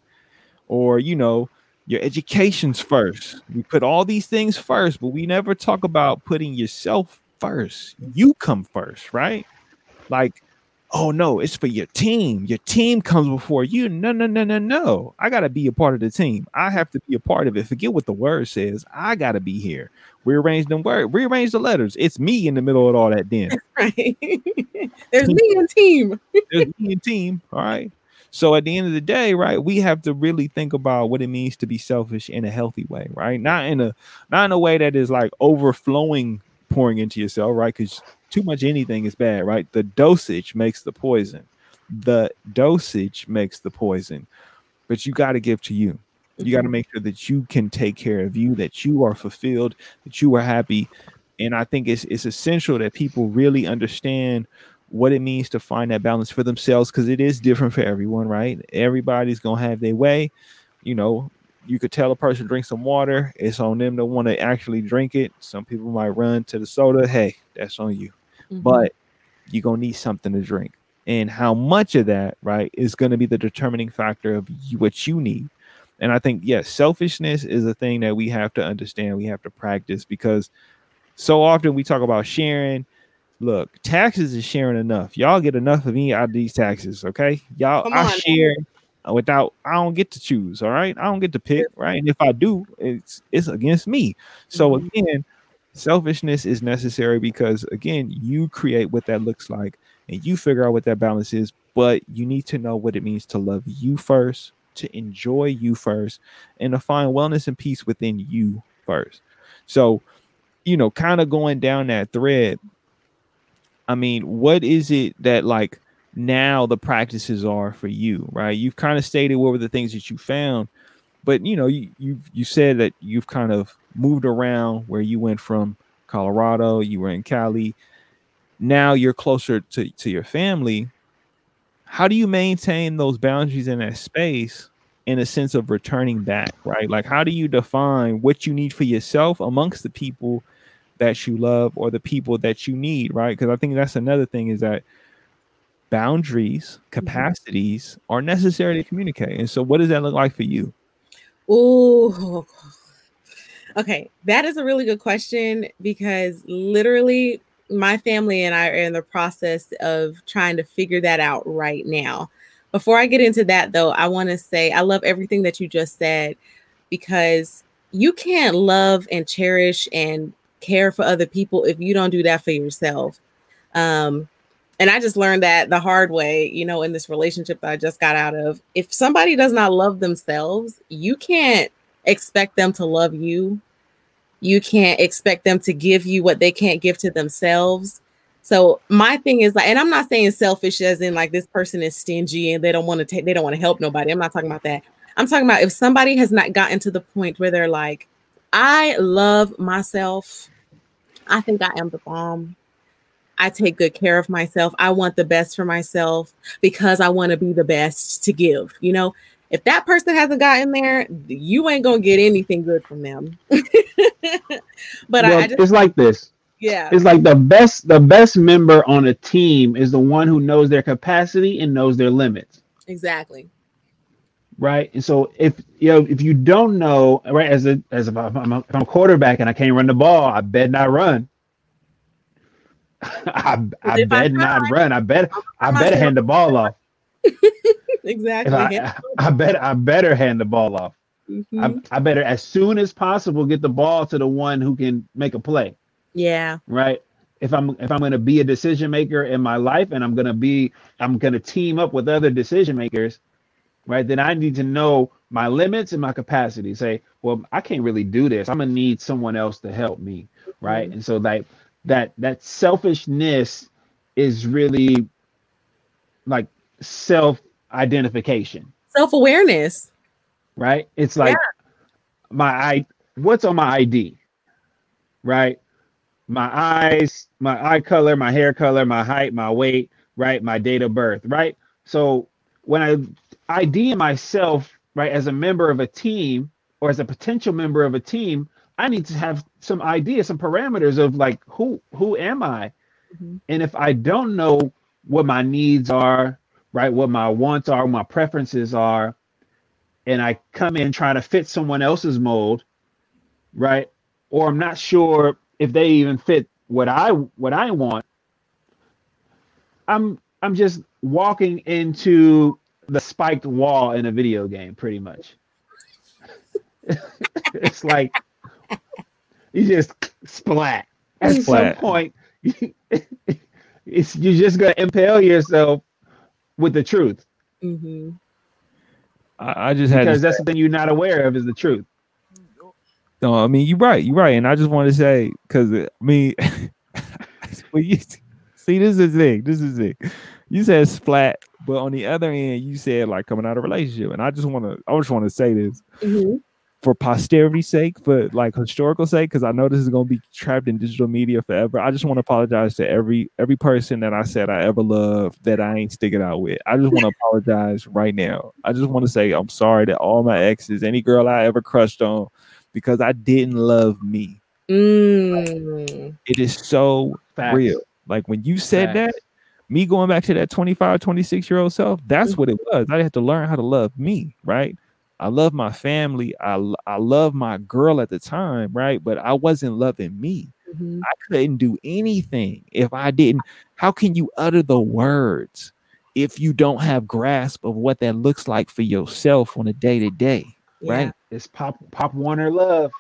Speaker 1: or you know, your education's first. We put all these things first, but we never talk about putting yourself first. You come first, right? Like oh no, it's for your team. Your team comes before you. No, no, no, no, no. I gotta be a part of the team. I have to be a part of it. Forget what the word says. I gotta be here. Rearrange them word, rearrange the letters. It's me in the middle of all that then.
Speaker 3: Right. There's me and team.
Speaker 1: There's me and team. All right. So at the end of the day, right, we have to really think about what it means to be selfish in a healthy way, right? Not in a not in a way that is like overflowing pouring into yourself, right? Because too much anything is bad, right? The dosage makes the poison. The dosage makes the poison. But you got to give to you. You got to make sure that you can take care of you, that you are fulfilled, that you are happy. And I think it's it's essential that people really understand what it means to find that balance for themselves because it is different for everyone, right? Everybody's gonna have their way. You know, you could tell a person drink some water. It's on them to want to actually drink it. Some people might run to the soda. Hey, that's on you mm-hmm. but you're gonna need something to drink. And how much of that, right, is going to be the determining factor of you, what you need. And I think, yes, selfishness is a thing that we have to understand. We have to practice because so often we talk about sharing. Look, taxes is sharing enough. Y'all get enough of me out of these taxes, okay? Y'all, Come I on. share without. I don't get to choose. All right, I don't get to pick. Right, and if I do, it's it's against me. So mm-hmm. again, Selfishness is necessary because, again, you create what that looks like and you figure out what that balance is, but you need to know what it means to love you first, to enjoy you first, and to find wellness and peace within you first. So, you know, kind of going down that thread, I mean, what is it that like now the practices are for you, right? You've kind of stated what were the things that you found, but you know, you you you said that you've kind of moved around where you went from Colorado, you were in Cali. Now you're closer to, to your family. How do you maintain those boundaries in that space in a sense of returning back, right? Like, how do you define what you need for yourself amongst the people that you love or the people that you need, right? Because I think that's another thing is that boundaries, mm-hmm. capacities are necessary to communicate. And so, what does that look like for you?
Speaker 3: Oh, Okay, that is a really good question because literally my family and I are in the process of trying to figure that out right now. Before I get into that, though, I want to say I love everything that you just said because you can't love and cherish and care for other people if you don't do that for yourself. Um, and I just learned that the hard way, you know, in this relationship that I just got out of. If somebody does not love themselves, you can't expect them to love you. You can't expect them to give you what they can't give to themselves. So my thing is like, and I'm not saying selfish as in like this person is stingy and they don't want to take, they don't want to help nobody. I'm not talking about that. I'm talking about if somebody has not gotten to the point where they're like, I love myself. I think I am the bomb. I take good care of myself. I want the best for myself because I want to be the best to give. You know, if that person hasn't gotten there, you ain't gonna get anything good from them. but
Speaker 2: well, I just, it's like this.
Speaker 3: Yeah.
Speaker 2: It's like the best the best member on a team is the one who knows their capacity and knows their limits.
Speaker 3: Exactly.
Speaker 2: Right. And so if you know if you don't know, right, as a as a, if I'm a, if I'm a quarterback and I can't run the ball, I bet not run. I, I bet not run. I bet I better hand the ball off.
Speaker 3: exactly.
Speaker 2: I, I, bet I better hand the ball off. Mm-hmm. I, I better as soon as possible get the ball to the one who can make a play.
Speaker 3: Yeah.
Speaker 2: Right. If I'm if I'm going to be a decision maker in my life and I'm going to be I'm going to team up with other decision makers, right? Then I need to know my limits and my capacity. Say, well, I can't really do this. I'm going to need someone else to help me, right? Mm-hmm. And so like that that selfishness is really like self identification
Speaker 3: self-awareness.
Speaker 2: Right? It's like yeah. my i what's on my id right? My eyes my eye color my hair color my height my weight right? My date of birth right? So when i id myself right as a member of a team or as a potential member of a team i need to have some idea some parameters of like who who am i mm-hmm. and if i don't know what my needs are right what my wants are my preferences are and i come in trying to fit someone else's mold right or i'm not sure if they even fit what i what i want i'm i'm just walking into the spiked wall in a video game pretty much it's like you just splat at splat. some point it's you're just gonna impale yourself with the truth.
Speaker 1: Mm-hmm. I, I, just had
Speaker 2: because that's something you're not aware of is the truth.
Speaker 1: No, I mean you're right. You're right, and I just want to say because I mean, well, you see, this is it. This is it. You said splat, but on the other end, you said like coming out of a relationship, and I just want to. I just want to say this. Mm-hmm for posterity's sake, for like historical sake, because I know this is gonna be trapped in digital media forever. I just want to apologize to every every person that I said I ever loved that I ain't sticking out with. I just want to apologize right now. I just want to say I'm sorry to all my exes, any girl I ever crushed on, because I didn't love me. Mm. It is so Facts. real. Like when you said Facts. that, me going back to that 25, 26 year old self, that's mm-hmm. what it was. I had to learn how to love me, right? I love my family. I I love my girl at the time, right? But I wasn't loving me. Mm-hmm. I couldn't do anything if I didn't. How can you utter the words if you don't have grasp of what that looks like for yourself on a day to day, right?
Speaker 2: It's pop pop Warner love.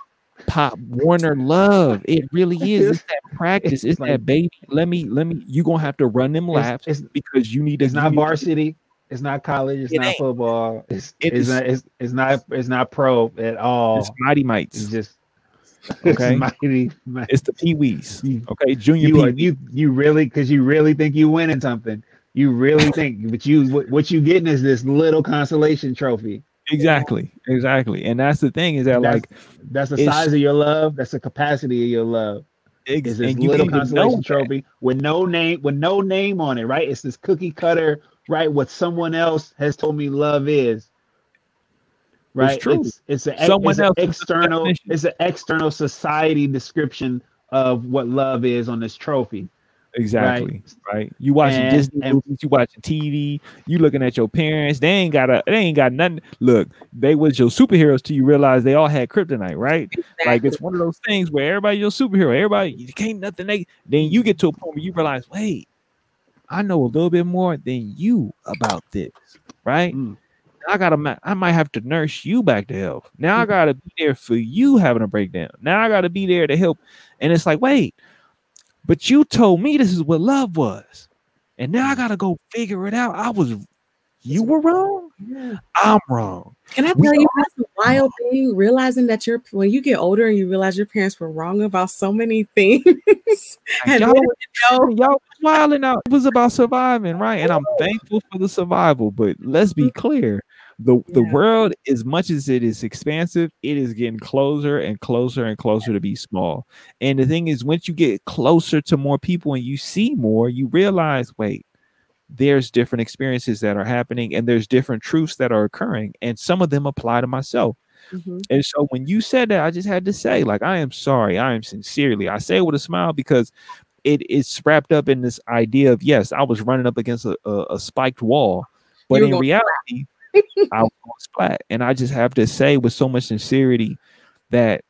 Speaker 1: Pop Warner love. It really is. It's that practice. It's, it's like, that baby. Let me let me. You gonna have to run them laps it's, it's, because you need to.
Speaker 2: It's not varsity. It's not college. It's it not ain't. football. It's it it's, not, it's it's not it's not pro at all.
Speaker 1: It's mighty mites.
Speaker 2: It's just
Speaker 1: okay. It's mighty, mighty. It's the pee wees. Okay, junior.
Speaker 2: You, you you really because you really think you winning something. You really think, but you what, what you getting is this little consolation trophy.
Speaker 1: Exactly, exactly, and that's the thing is that
Speaker 2: that's,
Speaker 1: like
Speaker 2: that's the size of your love. That's the capacity of your love. Ex- is this little consolation trophy with no name with no name on it, right? It's this cookie cutter right what someone else has told me love is right it's, true. it's, it's, a, someone it's else an external it's an external society description of what love is on this trophy
Speaker 1: exactly right, right? you watching and, disney and, movies you watching tv you looking at your parents they ain't got a they ain't got nothing look they was your superheroes till you realize they all had kryptonite right exactly. like it's one of those things where everybody your superhero everybody you can't nothing they then you get to a point where you realize wait I know a little bit more than you about this, right? Mm. I gotta, I might have to nurse you back to health. Now I mm. gotta be there for you having a breakdown. Now I gotta be there to help. And it's like, wait, but you told me this is what love was, and now I mm. gotta go figure it out. I was, you were wrong. I'm wrong.
Speaker 3: Can I tell you that's a wild thing? Realizing that you're when you get older and you realize your parents were wrong about so many things. and
Speaker 1: y'all, y'all, y'all wilding out. It was about surviving, right? And I'm thankful for the survival. But let's be mm-hmm. clear. The, yeah. the world, as much as it is expansive, it is getting closer and closer and closer to be small. And the thing is, once you get closer to more people and you see more, you realize, wait, there's different experiences that are happening and there's different truths that are occurring and some of them apply to myself. Mm-hmm. and so when you said that i just had to say like i am sorry i am sincerely i say it with a smile because it is wrapped up in this idea of yes i was running up against a, a, a spiked wall but in reality i was flat. And i just have to say with so much sincerity that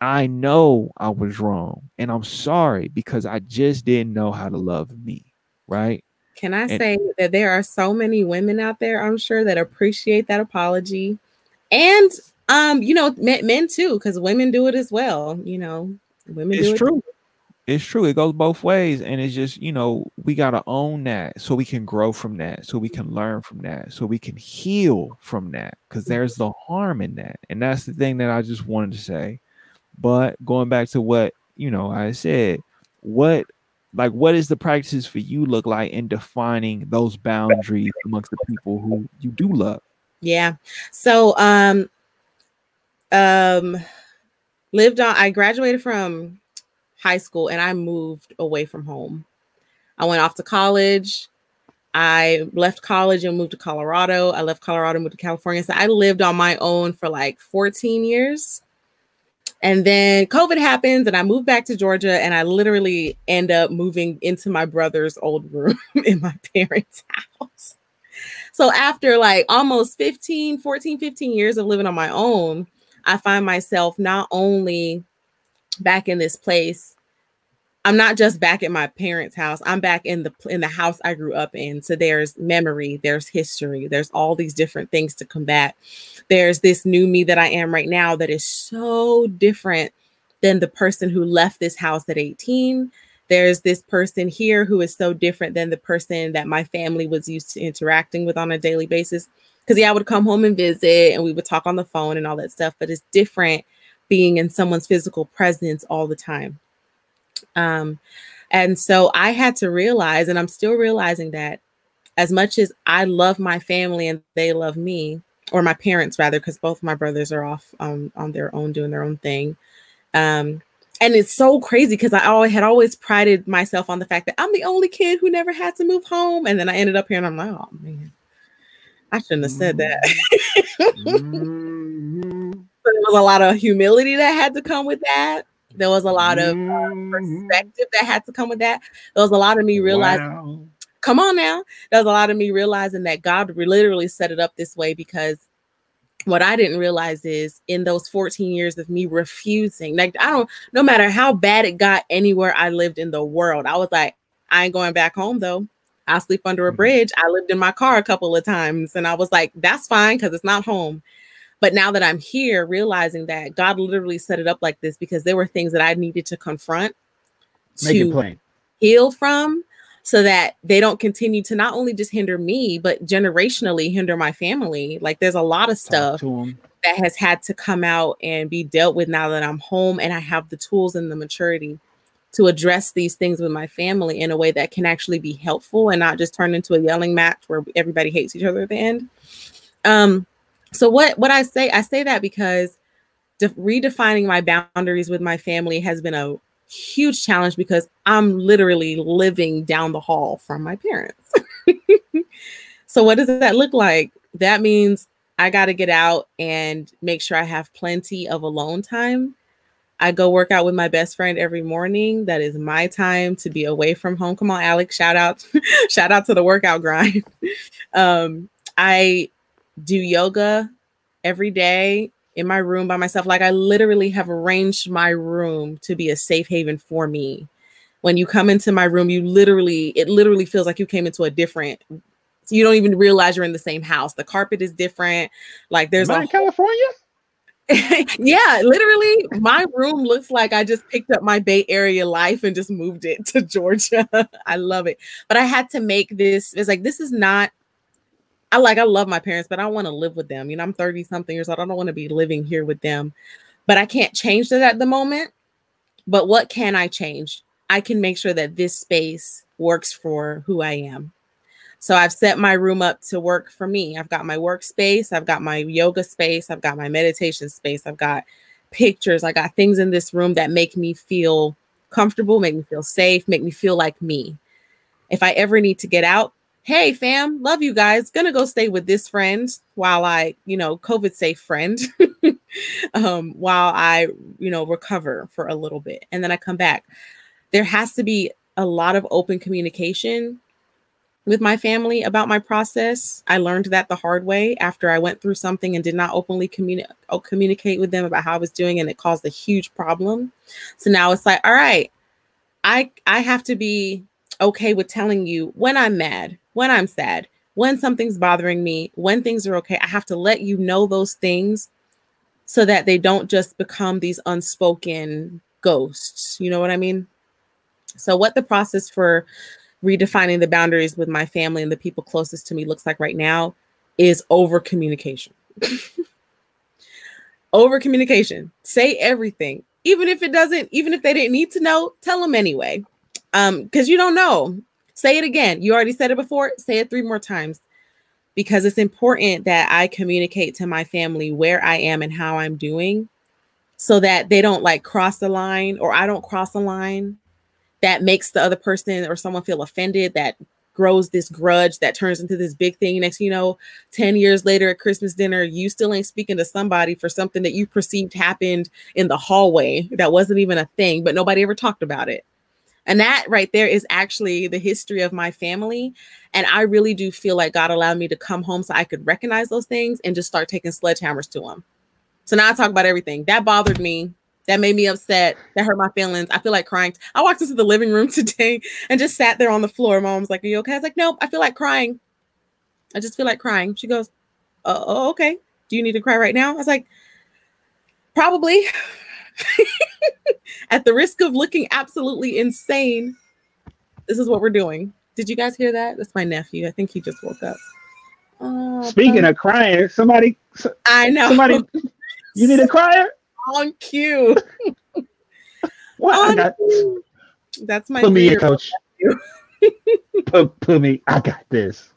Speaker 1: i know i was wrong and i'm sorry because i just didn't know how to love me right
Speaker 3: can I say that there are so many women out there, I'm sure, that appreciate that apology. And um, you know, men, men too, because women do it as well. You know, women
Speaker 1: it's
Speaker 3: true.
Speaker 1: It it's true. It goes both ways. And it's just, you know, we gotta own that so we can grow from that, so we can learn from that, so we can heal from that. Because there's the harm in that. And that's the thing that I just wanted to say. But going back to what, you know, I said, what like what is the practices for you look like in defining those boundaries amongst the people who you do love?
Speaker 3: Yeah. So um um lived on i graduated from high school and i moved away from home. I went off to college. I left college and moved to colorado. I left colorado and moved to california. So i lived on my own for like 14 years and then COVID happens, and I move back to Georgia, and I literally end up moving into my brother's old room in my parents' house. So after like almost 15, 14, 15 years of living on my own, I find myself not only back in this place I'm not just back at my parents' house. I'm back in the in the house I grew up in. So there's memory, there's history, there's all these different things to combat. There's this new me that I am right now that is so different than the person who left this house at 18. There's this person here who is so different than the person that my family was used to interacting with on a daily basis. Because yeah, I would come home and visit and we would talk on the phone and all that stuff, but it's different being in someone's physical presence all the time. Um, and so I had to realize, and I'm still realizing that as much as I love my family and they love me, or my parents rather, because both my brothers are off um, on their own doing their own thing. Um, and it's so crazy because I always had always prided myself on the fact that I'm the only kid who never had to move home. And then I ended up here and I'm like, oh man, I shouldn't have said that. mm-hmm. so there was a lot of humility that had to come with that. There was a lot of uh, perspective that had to come with that. There was a lot of me realizing, wow. come on now. There was a lot of me realizing that God literally set it up this way because what I didn't realize is in those 14 years of me refusing, like I don't, no matter how bad it got anywhere I lived in the world, I was like, I ain't going back home though. I sleep under a mm-hmm. bridge. I lived in my car a couple of times and I was like, that's fine because it's not home. But now that I'm here, realizing that God literally set it up like this because there were things that I needed to confront,
Speaker 2: Make to
Speaker 3: heal from, so that they don't continue to not only just hinder me, but generationally hinder my family. Like there's a lot of stuff that has had to come out and be dealt with now that I'm home and I have the tools and the maturity to address these things with my family in a way that can actually be helpful and not just turn into a yelling match where everybody hates each other at the end. Um, so what what I say, I say that because de- redefining my boundaries with my family has been a huge challenge because I'm literally living down the hall from my parents. so what does that look like? That means I got to get out and make sure I have plenty of alone time. I go work out with my best friend every morning. That is my time to be away from home. Come on, Alex, shout out, shout out to the workout grind. um, I do yoga every day in my room by myself. Like I literally have arranged my room to be a safe haven for me. When you come into my room, you literally, it literally feels like you came into a different. So you don't even realize you're in the same house. The carpet is different. Like there's
Speaker 2: Am a in California.
Speaker 3: yeah, literally, my room looks like I just picked up my Bay Area life and just moved it to Georgia. I love it. But I had to make this, it's like, this is not I like I love my parents, but I want to live with them. You know, I'm 30 something years old. I don't want to be living here with them. But I can't change that at the moment. But what can I change? I can make sure that this space works for who I am. So I've set my room up to work for me. I've got my workspace, I've got my yoga space, I've got my meditation space, I've got pictures, I got things in this room that make me feel comfortable, make me feel safe, make me feel like me. If I ever need to get out, hey fam love you guys. Gonna go stay with this friend while i you know covid safe friend um while i you know recover for a little bit. And then i come back. There has to be a lot of open communication with my family about my process. I learned that the hard way after i went through something and did not openly communi- oh, communicate with them about how i was doing and it caused a huge problem. So now it's like all right i i have to be okay with telling you when I'm mad, when I'm sad, when something's bothering me, when things are okay. I have to let you know those things so that they don't just become these unspoken ghosts. You know what I mean? So, what the process for redefining the boundaries with my family and the people closest to me looks like right now is over communication. over communication. Say everything even if it doesn't, even if they didn't need to know, tell them anyway. Um, because you don't know. Say it again. You already said it before. Say it three more times because it's important that I communicate to my family where I am and how I'm doing so that they don't like cross the line or I don't cross the line that makes the other person or someone feel offended that grows this grudge that turns into this big thing. Next, you know, 10 years later at Christmas dinner, you still ain't speaking to somebody for something that you perceived happened in the hallway that wasn't even a thing, but nobody ever talked about it. And that right there is actually the history of my family. And I really do feel like God allowed me to come home so I could recognize those things and just start taking sledgehammers to them. So now I talk about everything that bothered me that made me upset, that hurt my feelings. I feel like crying. I walked into the living room today and just sat there on the floor. Mom was like, Are you okay? I was like, Nope, I feel like crying. I just feel like crying. She goes, uh, Oh, okay. Do you need to cry right now? I was like, Probably. At the risk of looking absolutely insane, this is what we're doing. Did you guys hear that? That's my nephew. I think he just woke up.
Speaker 2: Oh, Speaking of crying, somebody.
Speaker 3: I know.
Speaker 2: Somebody. You need a crier?
Speaker 3: on cue.
Speaker 2: what?
Speaker 3: On cue. That's my
Speaker 2: put me in, coach. put, put me. I got this.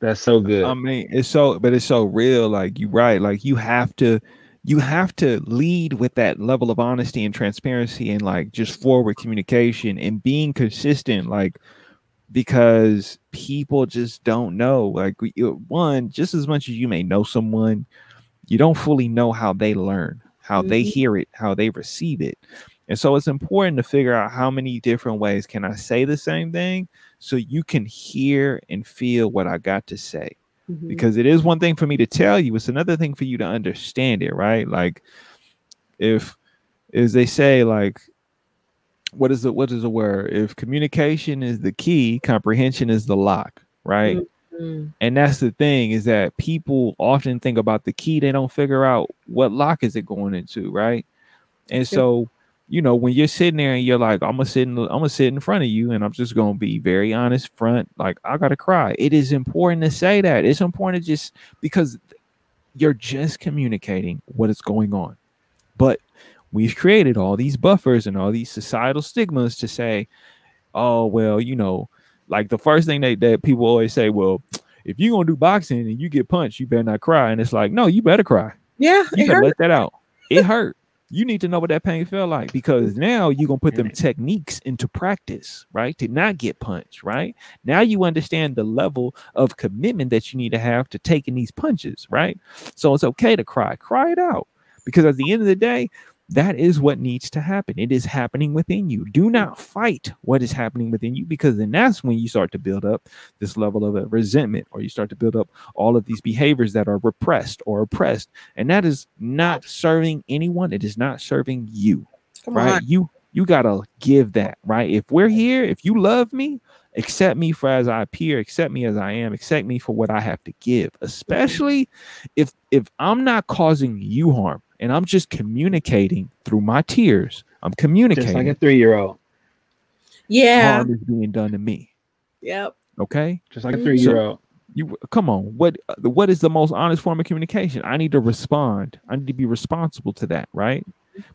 Speaker 2: That's so good.
Speaker 1: I mean, it's so, but it's so real. Like you, right? Like you have to, you have to lead with that level of honesty and transparency and like just forward communication and being consistent. Like because people just don't know. Like one, just as much as you may know someone, you don't fully know how they learn, how mm-hmm. they hear it, how they receive it. And so it's important to figure out how many different ways can I say the same thing so you can hear and feel what I got to say. Mm-hmm. Because it is one thing for me to tell you, it's another thing for you to understand it, right? Like if as they say, like what is the what is the word? If communication is the key, comprehension is the lock, right? Mm-hmm. Mm. And that's the thing is that people often think about the key, they don't figure out what lock is it going into, right? And so, you know, when you're sitting there and you're like, I'm gonna sit in, I'm gonna sit in front of you, and I'm just gonna be very honest, front, like I gotta cry. It is important to say that. It's important to just because you're just communicating what is going on. But we've created all these buffers and all these societal stigmas to say, oh well, you know, like the first thing that, that people always say, well, if you're gonna do boxing and you get punched, you better not cry. And it's like, no, you better cry.
Speaker 3: Yeah,
Speaker 1: you better hurt. let that out. It hurt. You need to know what that pain felt like because mm-hmm. now you're gonna put them mm-hmm. techniques into practice, right? To not get punched, right? Now you understand the level of commitment that you need to have to taking these punches, right? So it's okay to cry, cry it out. Because at the end of the day, that is what needs to happen. It is happening within you. Do hmm. not fight what is happening within you because then that's when you start to build up this level of uh, resentment or you start to build up all of these behaviors that are repressed or oppressed. And that is not serving anyone. It is not serving you. Come right? On. You you got to give that, right? If we're here, if you love me, accept me for as I appear, accept me as I am, accept me for what I have to give, mm-hmm. especially if if I'm not causing you harm and I'm just communicating through my tears. I'm communicating just
Speaker 2: like a three year old.
Speaker 3: Yeah,
Speaker 1: harm is being done to me.
Speaker 3: Yep.
Speaker 1: Okay.
Speaker 2: Just like a mm-hmm. three year old. So,
Speaker 1: you come on. What what is the most honest form of communication? I need to respond. I need to be responsible to that, right?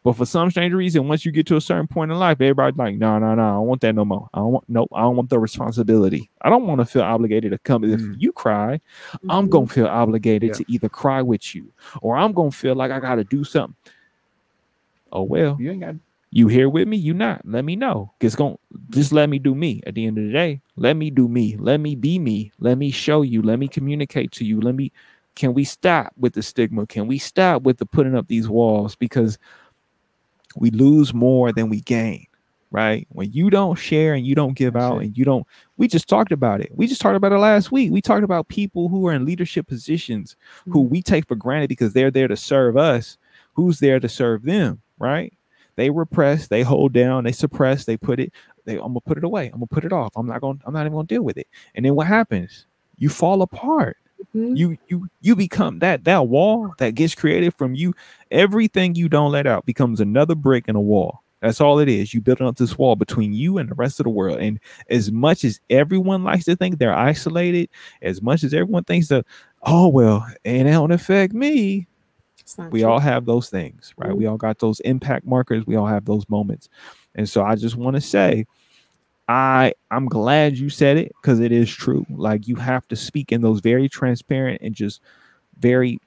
Speaker 1: But for some strange reason, once you get to a certain point in life, everybody's like, no, no, no, I don't want that no more. I don't want no, I don't want the responsibility. I don't want to feel obligated to come. Mm. If you cry, mm-hmm. I'm gonna feel obligated yeah. to either cry with you or I'm gonna feel like I gotta do something. Oh well, you ain't got you here with me? You not? Let me know. It's going just let me do me at the end of the day. Let me do me. Let me be me. Let me show you. Let me communicate to you. Let me can we stop with the stigma? Can we stop with the putting up these walls? Because we lose more than we gain right when you don't share and you don't give That's out it. and you don't we just talked about it we just talked about it last week we talked about people who are in leadership positions mm-hmm. who we take for granted because they're there to serve us who's there to serve them right they repress they hold down they suppress they put it they i'm gonna put it away i'm gonna put it off i'm not gonna i'm not even gonna deal with it and then what happens you fall apart Mm-hmm. You you you become that that wall that gets created from you. Everything you don't let out becomes another brick in a wall. That's all it is. You building up this wall between you and the rest of the world. And as much as everyone likes to think they're isolated, as much as everyone thinks that, oh well, it don't affect me. We true. all have those things, right? Mm-hmm. We all got those impact markers. We all have those moments. And so I just want to say, I I'm glad you said it because it is true. Like you have to speak in those very transparent and just very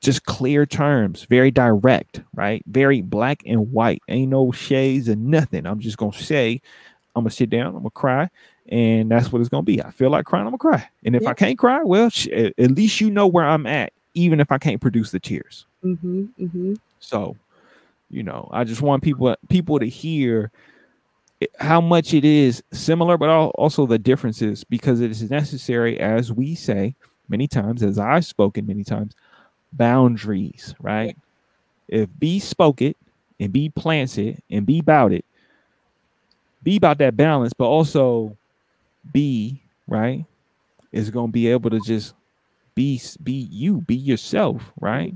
Speaker 1: just clear terms, very direct, right? Very black and white. Ain't no shades and nothing. I'm just gonna say, I'm gonna sit down, I'm gonna cry, and that's what it's gonna be. I feel like crying, I'm gonna cry. And if yeah. I can't cry, well, sh- at least you know where I'm at, even if I can't produce the tears.
Speaker 3: Mm-hmm, mm-hmm.
Speaker 1: So, you know, I just want people people to hear how much it is similar, but also the differences because it is necessary, as we say many times, as I've spoken many times boundaries, right? If B spoke it and B plants it and B about it, be about that balance, but also B, right, is gonna be able to just be be you, be yourself, right?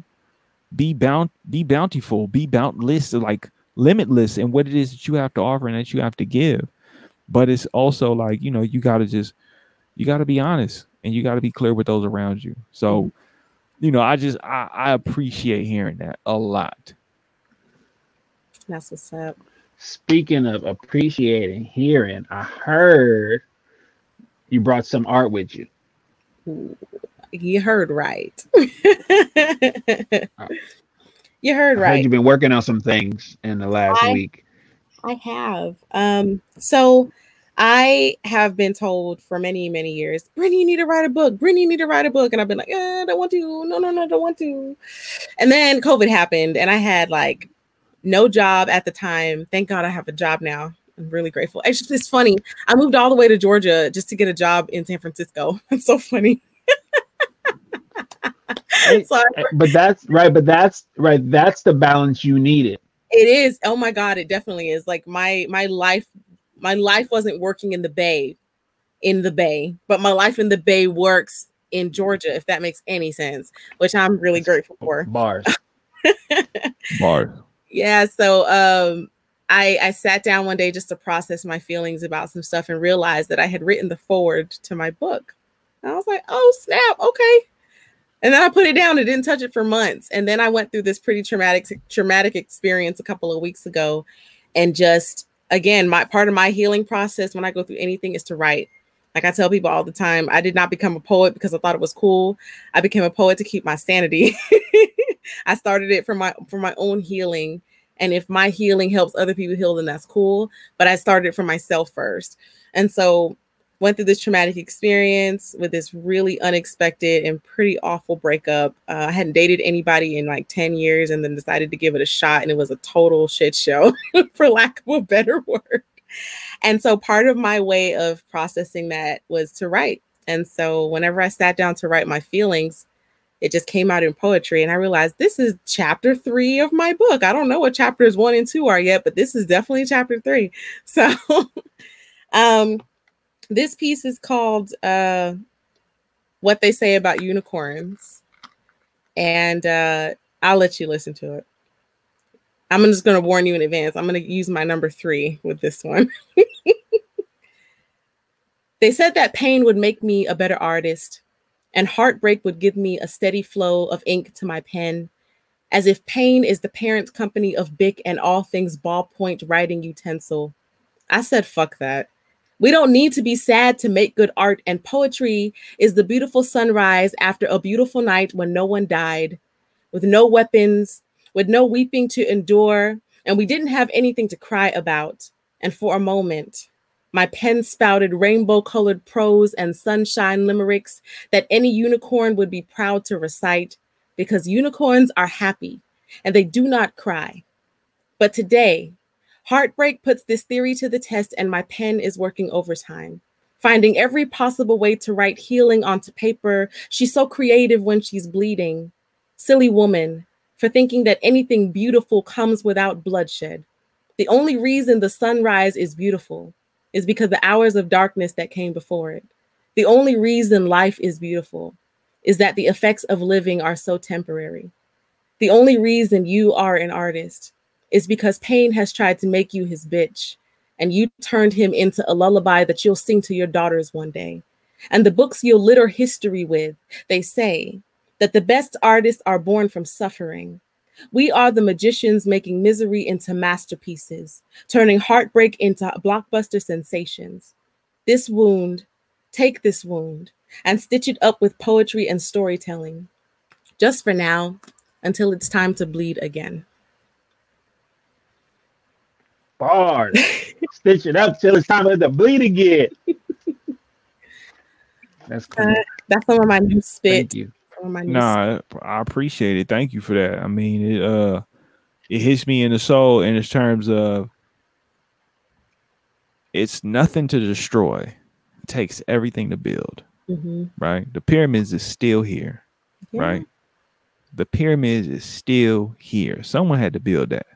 Speaker 1: Be bound, be bountiful, be boundless, like limitless in what it is that you have to offer and that you have to give. But it's also like, you know, you gotta just you gotta be honest and you gotta be clear with those around you. So you know, I just I, I appreciate hearing that a lot.
Speaker 3: That's what's up.
Speaker 2: Speaking of appreciating hearing, I heard you brought some art with you.
Speaker 3: You heard right. you heard right.
Speaker 2: You've been working on some things in the last
Speaker 3: I,
Speaker 2: week.
Speaker 3: I have. Um, so I have been told for many, many years, Brittany, you need to write a book. Brittany, you need to write a book. And I've been like, eh, I don't want to. No, no, no, I don't want to. And then COVID happened, and I had like no job at the time. Thank God I have a job now. I'm really grateful. It's just it's funny. I moved all the way to Georgia just to get a job in San Francisco. It's so funny.
Speaker 2: So but that's right. But that's right. That's the balance you needed.
Speaker 3: It is. Oh my God, it definitely is. Like my my life my life wasn't working in the bay in the bay but my life in the bay works in georgia if that makes any sense which i'm really grateful for
Speaker 2: bars
Speaker 1: bars
Speaker 3: yeah so um I, I sat down one day just to process my feelings about some stuff and realized that I had written the forward to my book. And I was like, oh, snap. Okay. And then I put it down and didn't touch it for months. And then I went through this pretty traumatic, traumatic experience a couple of weeks ago and just again, my part of my healing process when I go through anything is to write. Like I tell people all the time, I did not become a poet because I thought it was cool. I became a poet to keep my sanity. I started it for my for my own healing. And if my healing helps other people heal, then that's cool. But I started for myself first. And so went through this traumatic experience with this really unexpected and pretty awful breakup. Uh, I hadn't dated anybody in like 10 years and then decided to give it a shot, and it was a total shit show, for lack of a better word. And so part of my way of processing that was to write. And so whenever I sat down to write my feelings, it just came out in poetry. And I realized this is chapter three of my book. I don't know what chapters one and two are yet, but this is definitely chapter three. So, um, this piece is called uh, What They Say About Unicorns. And uh, I'll let you listen to it. I'm just going to warn you in advance. I'm going to use my number three with this one. they said that pain would make me a better artist, and heartbreak would give me a steady flow of ink to my pen, as if pain is the parent company of Bic and all things ballpoint writing utensil. I said, fuck that. We don't need to be sad to make good art, and poetry is the beautiful sunrise after a beautiful night when no one died, with no weapons, with no weeping to endure, and we didn't have anything to cry about. And for a moment, my pen spouted rainbow colored prose and sunshine limericks that any unicorn would be proud to recite because unicorns are happy and they do not cry. But today, Heartbreak puts this theory to the test, and my pen is working overtime, finding every possible way to write healing onto paper. She's so creative when she's bleeding. Silly woman for thinking that anything beautiful comes without bloodshed. The only reason the sunrise is beautiful is because the hours of darkness that came before it. The only reason life is beautiful is that the effects of living are so temporary. The only reason you are an artist is because pain has tried to make you his bitch, and you turned him into a lullaby that you'll sing to your daughters one day. And the books you'll litter history with, they say, that the best artists are born from suffering. We are the magicians making misery into masterpieces, turning heartbreak into blockbuster sensations. This wound, take this wound, and stitch it up with poetry and storytelling. Just for now, until it's time to bleed again.
Speaker 2: Bars. Stitch it up till it's time for to bleed again. That's cool.
Speaker 3: Uh, that's some of my new spit.
Speaker 2: Thank you.
Speaker 3: Some my new
Speaker 1: Nah, I appreciate it. Thank you for that. I mean, it uh it hits me in the soul in terms of it's nothing to destroy. It takes everything to build,
Speaker 3: spit. Mhm.
Speaker 1: right? The pyramids is still here,
Speaker 3: Yeah.
Speaker 1: right? The pyramids is still here. Someone had to build that.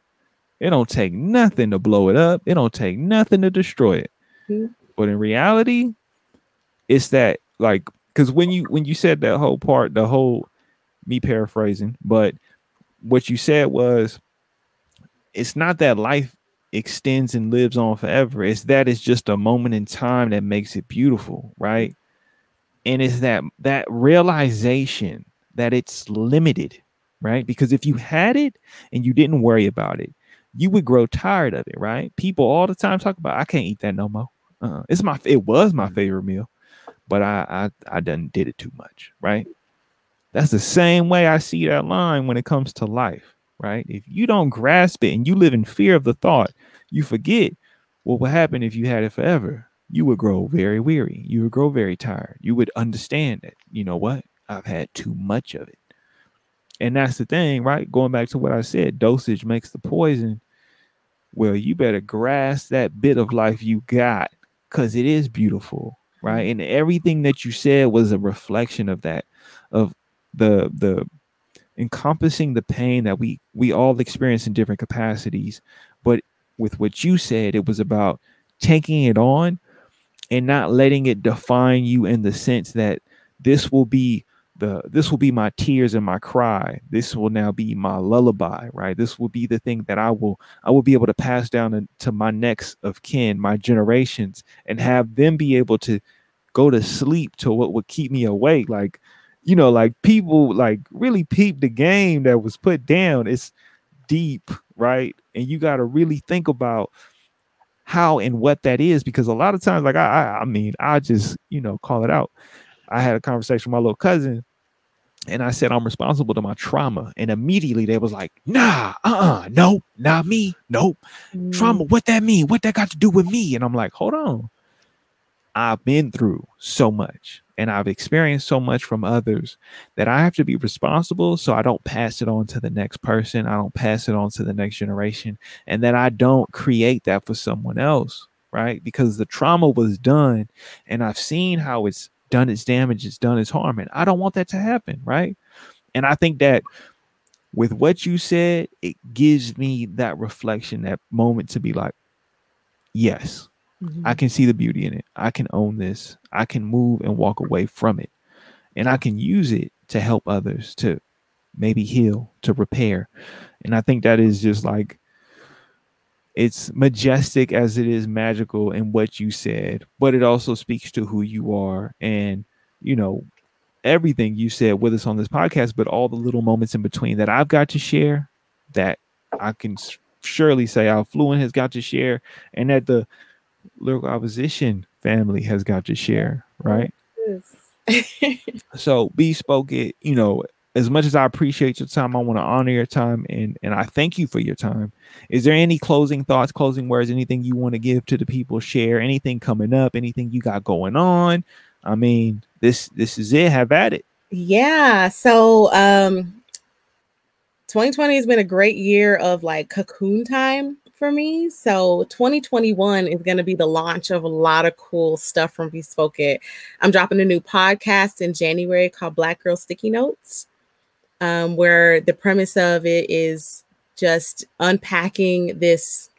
Speaker 1: It don't take nothing to blow it up. It don't take nothing to destroy it.
Speaker 3: Mhm.
Speaker 1: But in reality, it's that like because when you when you said that whole part, the whole me paraphrasing, but what you said was it's not that life extends and lives on forever. It's that it's just a moment in time that makes it beautiful, right? And it's that that realization that it's limited, right? Because if you had it and you didn't worry about it, you would grow tired of it, right? People all the time talk about I can't eat that no more. Uh, it's my it was my favorite meal, but I I I done did it too much, right? That's the same way I see that line when it comes to life, right? If you don't grasp it and you live in fear of the thought, you forget what would happen if you had it forever. You would grow very weary. You would grow very tired. You would understand that, you know what? I've had too much of it. And that's the thing, right? Going back to what I said, dosage makes the poison. Well, you better grasp that bit of life you got because it is beautiful, right? And everything that you said was a reflection of that, of the the encompassing the pain that we we all experience in different capacities. But with what you said, it was about taking it on and not letting it define you in the sense that this will be the this will be my tears and my cry. This will now be my lullaby right? This will be the thing that i will i will be able to pass down to- my next of kin my generations and have them be able to go to sleep to what would keep me awake. Like you know like people like really peep the game that was put down. It's deep right? And you got to really think about how and what that is because a lot of times like I, I i mean i just you know call it out. I had a conversation with my little cousin and i said i'm responsible to my trauma. And immediately they was like nah uh-uh nope not me nope.
Speaker 3: Mm.
Speaker 1: trauma what that mean? What that got to do with me? And i'm like hold on. I've been through so much and i've experienced so much from others that i have to be responsible so i don't pass it on to the next person i don't pass it on to the next generation and that i don't create that for someone else right? Because the trauma was done and i've seen how it's done its damage it's done its harm and i don't want that to happen right and i think that with what you said it gives me that reflection that moment to be like yes
Speaker 3: Mhm.
Speaker 1: I can see the beauty in it. I can own this. I can move and walk away from it. And I can use it to help others to maybe heal, to repair. And I think that is just like it's majestic as it is magical in what you said, but it also speaks to who you are and you know everything you said with us on this podcast, but all the little moments in between that I've got to share that I can surely say Affluent has got to share and that the lyrical opposition family has got to share, right?
Speaker 3: Yes.
Speaker 1: So bespoke it, you know, as much as I appreciate your time, I want to honor your time and and I thank you for your time. Is there any closing thoughts, closing words, anything you want to give to the people, share anything coming up, anything you got going on? I mean, this this is it. Have at it.
Speaker 3: Yeah. So um 2020 has been a great year of like cocoon time for me. So 2021 is going to be the launch of a lot of cool stuff from Bespoke It. I'm dropping a new podcast in January called Black Girl Sticky Notes, um, where the premise of it is just unpacking this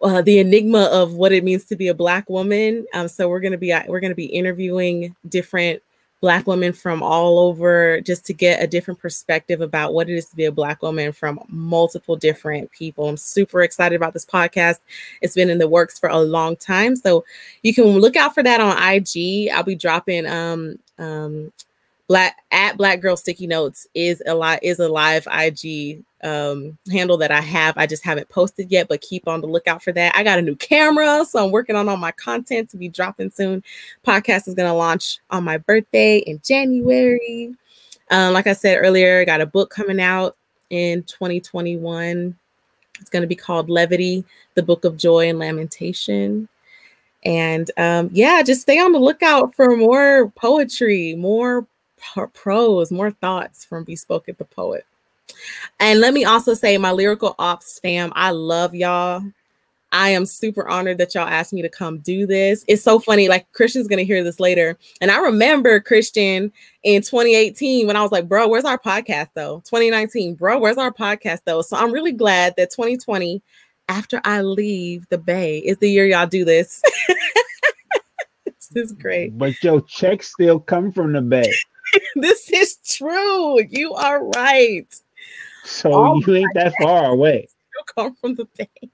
Speaker 3: uh, the enigma of what it means to be a black woman. Um, so we're gonna be we're gonna be interviewing different black women from all over just to get a different perspective about what it is to be a black woman from multiple different people. I'm super excited about this podcast. It's been in the works for a long time. So you can look out for that on IG. I'll be dropping um um Black at Black Girl Sticky Notes is a lot is a live IG um, handle that I have. I just haven't posted yet, but keep on the lookout for that. I got a new camera, so I'm working on all my content to be dropping soon. Podcast is gonna launch on my birthday in January. Um, like I said earlier, I got a book coming out in 2021. It's going to be called Levity, the Book of Joy and Lamentation. And um, yeah, just stay on the lookout for more poetry, more prose, more thoughts from Bespoke the Poet. And let me also say, my lyrical ops fam, I love y'all. I am super honored that y'all asked me to come do this. It's so funny. Like Christian's gonna hear this later. And I remember Christian in 2018 when I was like, bro, where's our podcast though? 2019, bro, where's our podcast though? So I'm really glad that 2020, after I leave the Bay, is the year y'all do this. this is great.
Speaker 2: But your checks still come from the Bay.
Speaker 3: this is true. You are right.
Speaker 2: So All you ain't that far away.
Speaker 3: Still come from the Bay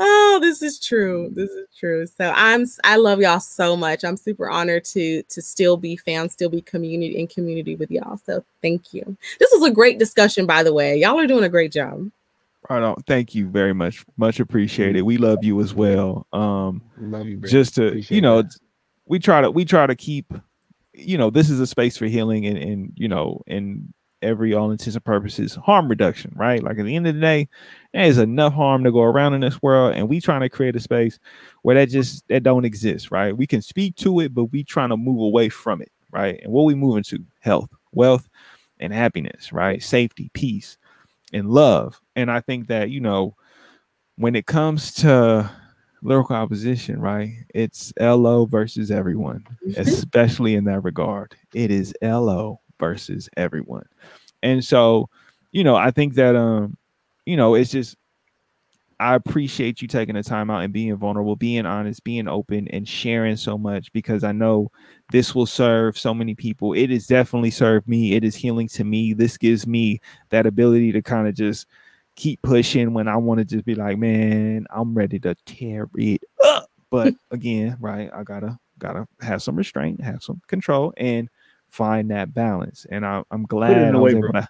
Speaker 3: oh this is true. This is true. So i'm i love y'all so much. I'm super honored to to still be found still be community in community with y'all. So thank you. This was a great discussion by the way. Y'all are doing a great job.
Speaker 1: Right on. Thank you very much. Much appreciated. We love you as well. Um love you just to Appreciate you know that. we try to we try to keep you know this is a space for healing and and you know and every all intents and purposes harm reduction, right? Like at the end of the day, there's enough harm to go around in this world, and we trying to create a space where that just that don't exist, right? We can speak to it, but we trying to move away from it, right? And what we moving to? Health, wealth, and happiness, right? Safety, peace, and love. And I think that you know, when it comes to lyrical opposition, right? It's LO versus everyone, mm-hmm. especially in that regard. It is LO versus everyone. And so, you know, I think that um, you know, it's just I appreciate you taking the time out and being vulnerable, being honest, being open, and sharing so much because I know this will serve so many people. It has definitely served me. It is healing to me. This gives me that ability to kind of just keep pushing when I want to just be like, man, I'm ready to tear it up. But again, right, I gotta gotta have some restraint, have some control, and find that balance. And I, am glad I was able to,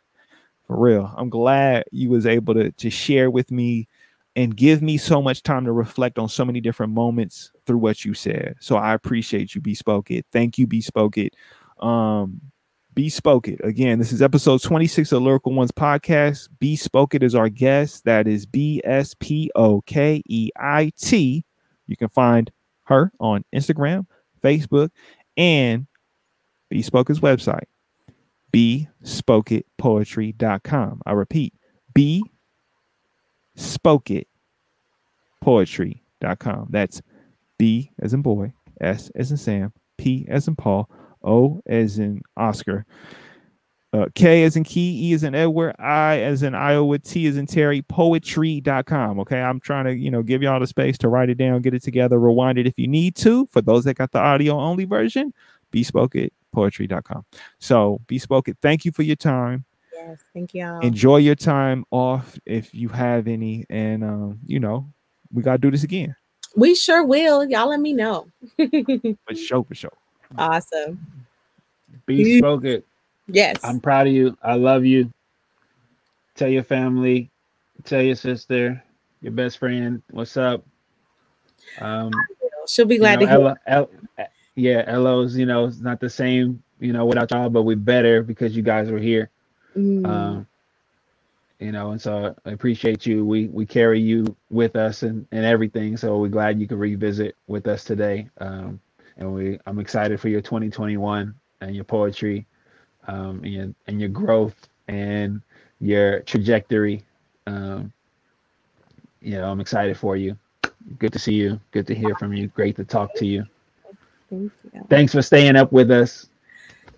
Speaker 1: for real. I'm glad you was able to to share with me and give me so much time to reflect on so many different moments through what you said. So I appreciate you, Bespoke It. Thank you, Bespoke It. Um, Bespoke It. Again, this is episode 26 of Lyrical Ones podcast. Bespoke It is our guest. That is B S P O K E I T. You can find her on Instagram, Facebook, and Bespoke's website, bespokeitpoetry.com. I repeat, bespokeitpoetry.com. That's B as in boy, S as in Sam, P as in Paul, O as in Oscar, uh, K as in key, E as in Edward, I as in Iowa, T as in Terry, poetry.com. Okay. I'm trying to, you know, give y'all the space to write it down, get it together, rewind it if you need to. For those that got the audio only version, bespoke it poetry.com. So bespoke it. Thank you for your time.
Speaker 3: Yes, thank you. All.
Speaker 1: Enjoy your time off if you have any. And um, you know, we gotta do this again.
Speaker 3: We sure will. Y'all let me know.
Speaker 1: for sure, for sure.
Speaker 3: Awesome.
Speaker 2: Bespoke it.
Speaker 3: Yes.
Speaker 2: I'm proud of you. I love you. Tell your family, tell your sister, your best friend, what's up. Um,
Speaker 3: she'll be glad you know, to hear.
Speaker 2: Ella, Ella, yeah, LO's, you know, it's not the same, you know, without y'all, but we're better because you guys were here. Mm. Um, you know, and so I appreciate you. We we carry you with us and, and everything. So we're glad you could revisit with us today. Um, and we I'm excited for your 2021 and your poetry, um, and your, and your growth and your trajectory. Um, you know, I'm excited for you. Good to see you. Good to hear from you. Great to talk to you. Thank you. Thanks for staying up with us.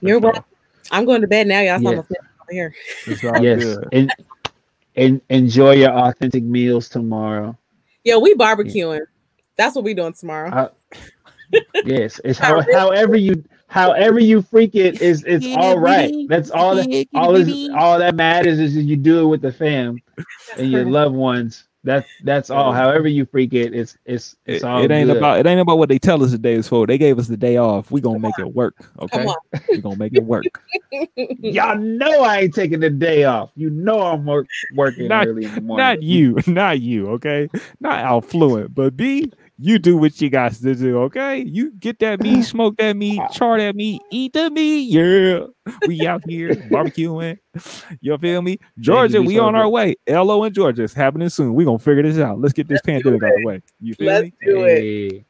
Speaker 3: You're welcome. I'm going to bed now. Y'all yes. over
Speaker 2: here. yes. And, and enjoy your authentic meals tomorrow.
Speaker 3: Yeah, we barbecuing. Yeah. That's what we doing tomorrow. Uh,
Speaker 2: yes, it's how, however you however you freak it is it's all right. That's all that all is all that matters is you do it with the fam and your loved ones That's that's all. However you freak it, it's it's it's
Speaker 1: It,
Speaker 2: all.
Speaker 1: it ain't
Speaker 2: good.
Speaker 1: about it ain't about what they tell us the day is for. They gave us the day off. We gonna make it work. Okay, we gonna make it work.
Speaker 2: Y'all know I ain't taking the day off. You know I'm work, working
Speaker 1: Not-
Speaker 2: early in the morning.
Speaker 1: Not you, not you. Okay, not Affluent, but B, you do what you got to do. Okay, you get that meat, smoke that meat, char that meat, eat the meat. Yeah, we out here barbecuing. You feel me? Georgia, we
Speaker 2: so
Speaker 1: on our way. LO in Georgia, it's happening soon. We gonna figure this out. Let's get this pandemic out of the way. You feel
Speaker 3: Let's
Speaker 1: me?
Speaker 3: do it.
Speaker 2: Hey.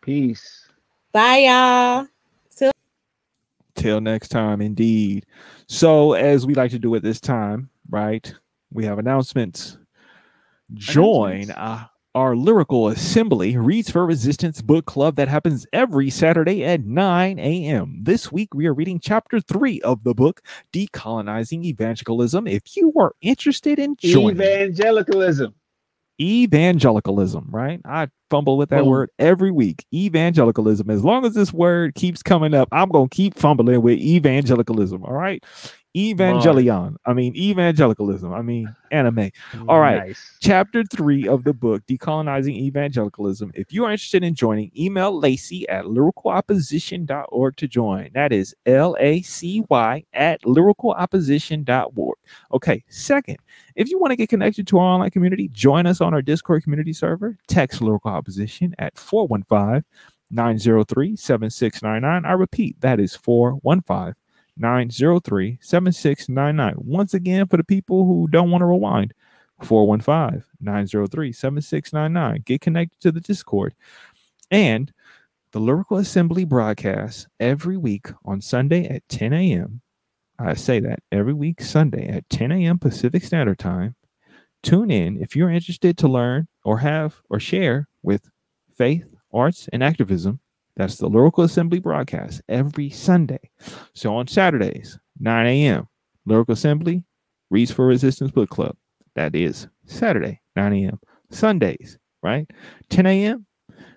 Speaker 2: Peace.
Speaker 3: Bye, y'all.
Speaker 1: Till next time, indeed. So, as we like to do at this time, right? We have announcements. Join uh, our Lyrical Assembly Reads for Resistance book club that happens every Saturday at 9 a.m. This week, we are reading chapter three of the book, Decolonizing Evangelicalism. If you are interested in joining,
Speaker 2: Evangelicalism.
Speaker 1: evangelicalism, right? I fumble with that
Speaker 2: Boom.
Speaker 1: word every week. Evangelicalism. As long as this word keeps coming up, I'm going to keep fumbling with evangelicalism. All right. Evangelion. I mean, evangelicalism. I mean, anime. Mm, All right.
Speaker 2: Nice.
Speaker 1: Chapter three of the book, Decolonizing Evangelicalism. If you are interested in joining, email Lacey at lyricalopposition.org to join. That is L A C Y at lyricalopposition.org. Okay. Second, if you want to get connected to our online community, join us on our Discord community server. Text Lyrical Opposition at 415 903 7699. I repeat, that is 415 903 7699. Once again, for the people who don't want to rewind, 415 903 7699. Get connected to the Discord. And the Lyrical Assembly broadcasts every week on Sunday at 10 a.m. I say that every week, Sunday at 10 a.m. Pacific Standard Time. Tune in if you're interested to learn or have or share with faith, arts, and activism. That's the Lyrical Assembly broadcast every Sunday. So on Saturdays, 9 a.m., Lyrical Assembly, Reads for Resistance Book Club. That is Saturday, 9 a.m. Sundays, right? 10 a.m.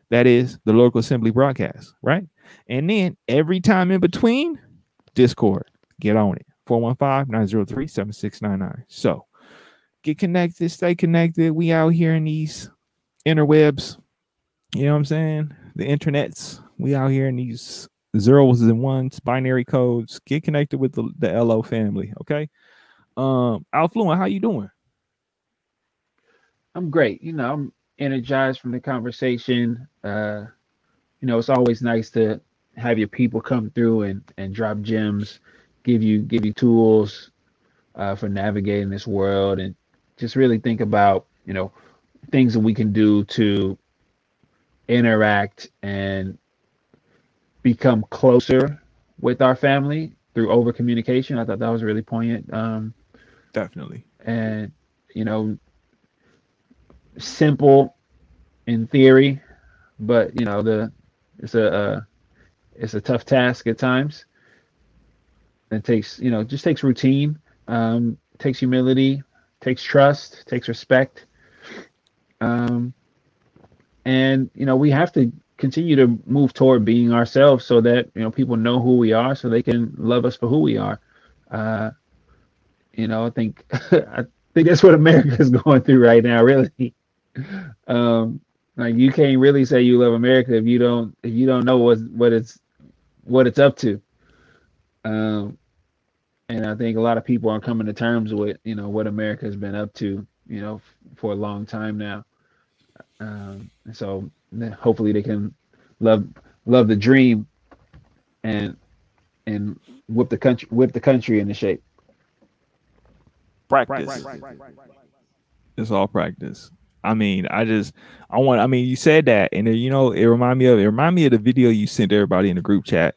Speaker 1: That is the Lyrical Assembly broadcast, right? And then every time in between, Discord. Get on it. 415-903-7699. So get connected, stay connected. We out here in these interwebs. You know what I'm saying? The internets. We out here in these zeros and ones, binary codes. Get connected with the, the LO family. Okay. Um, Affluent, how you doing?
Speaker 2: I'm great. You know, I'm energized from the conversation. Uh, you know, it's always nice to have your people come through and and drop gems, give you give you tools uh, for navigating this world, and just really think about you know things that we can do to interact and become closer with our family through over communication. I thought that was really poignant. Um,
Speaker 1: Definitely.
Speaker 2: and you know simple in theory but you know the it's a uh, it's a tough task at times it takes you know just takes routine um takes humility takes trust takes respect um and you know we have to continue to move toward being ourselves so that you know people know who we are so they can love us for who we are. Uh you know i think i think that's what america is going through right now really. Um like you can't really say you love america if you don't if you don't know what what it's what it's up to. Um and i think a lot of people are coming to terms with you know what america has been up to you know f- for a long time now. Um so then hopefully they can love love the dream and and whip the country whip the country into shape
Speaker 1: Practice. It's all practice. I mean, I just I want I mean, you said that and you know, it remind me of it remind me of the video you sent everybody in the group chat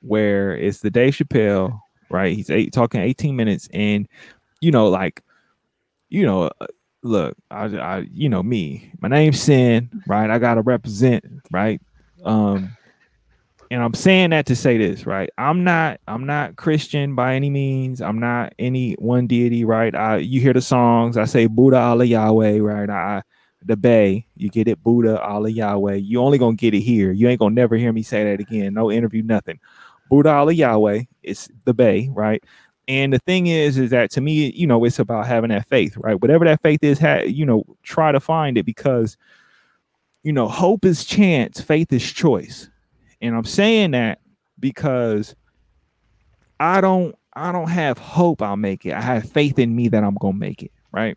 Speaker 1: where it's the Dave Chappelle, right? He's eight talking 18 minutes and you know, like you know, uh, look, I, I you know me, my name's Sin, right? I gotta represent, right? Um and I'm saying that to say this, right? I'm not I'm not Christian by any means. I'm not any one deity, right? I you hear the songs, I say Buddha Allah Yahweh, right? I the Bay, you get it, Buddha Allah Yahweh. You only gonna get it here. You ain't gonna never hear me say that again. No interview, nothing. Buddha Allah Yahweh, it's the Bay, right? And the thing is, is that to me, you know, it's about having that faith, right? Whatever that faith is, ha- you know, try to find it because, you know, hope is chance, faith is choice. And I'm saying that because I don't, I don't have hope I'll make it. I have faith in me that I'm gonna make it, right?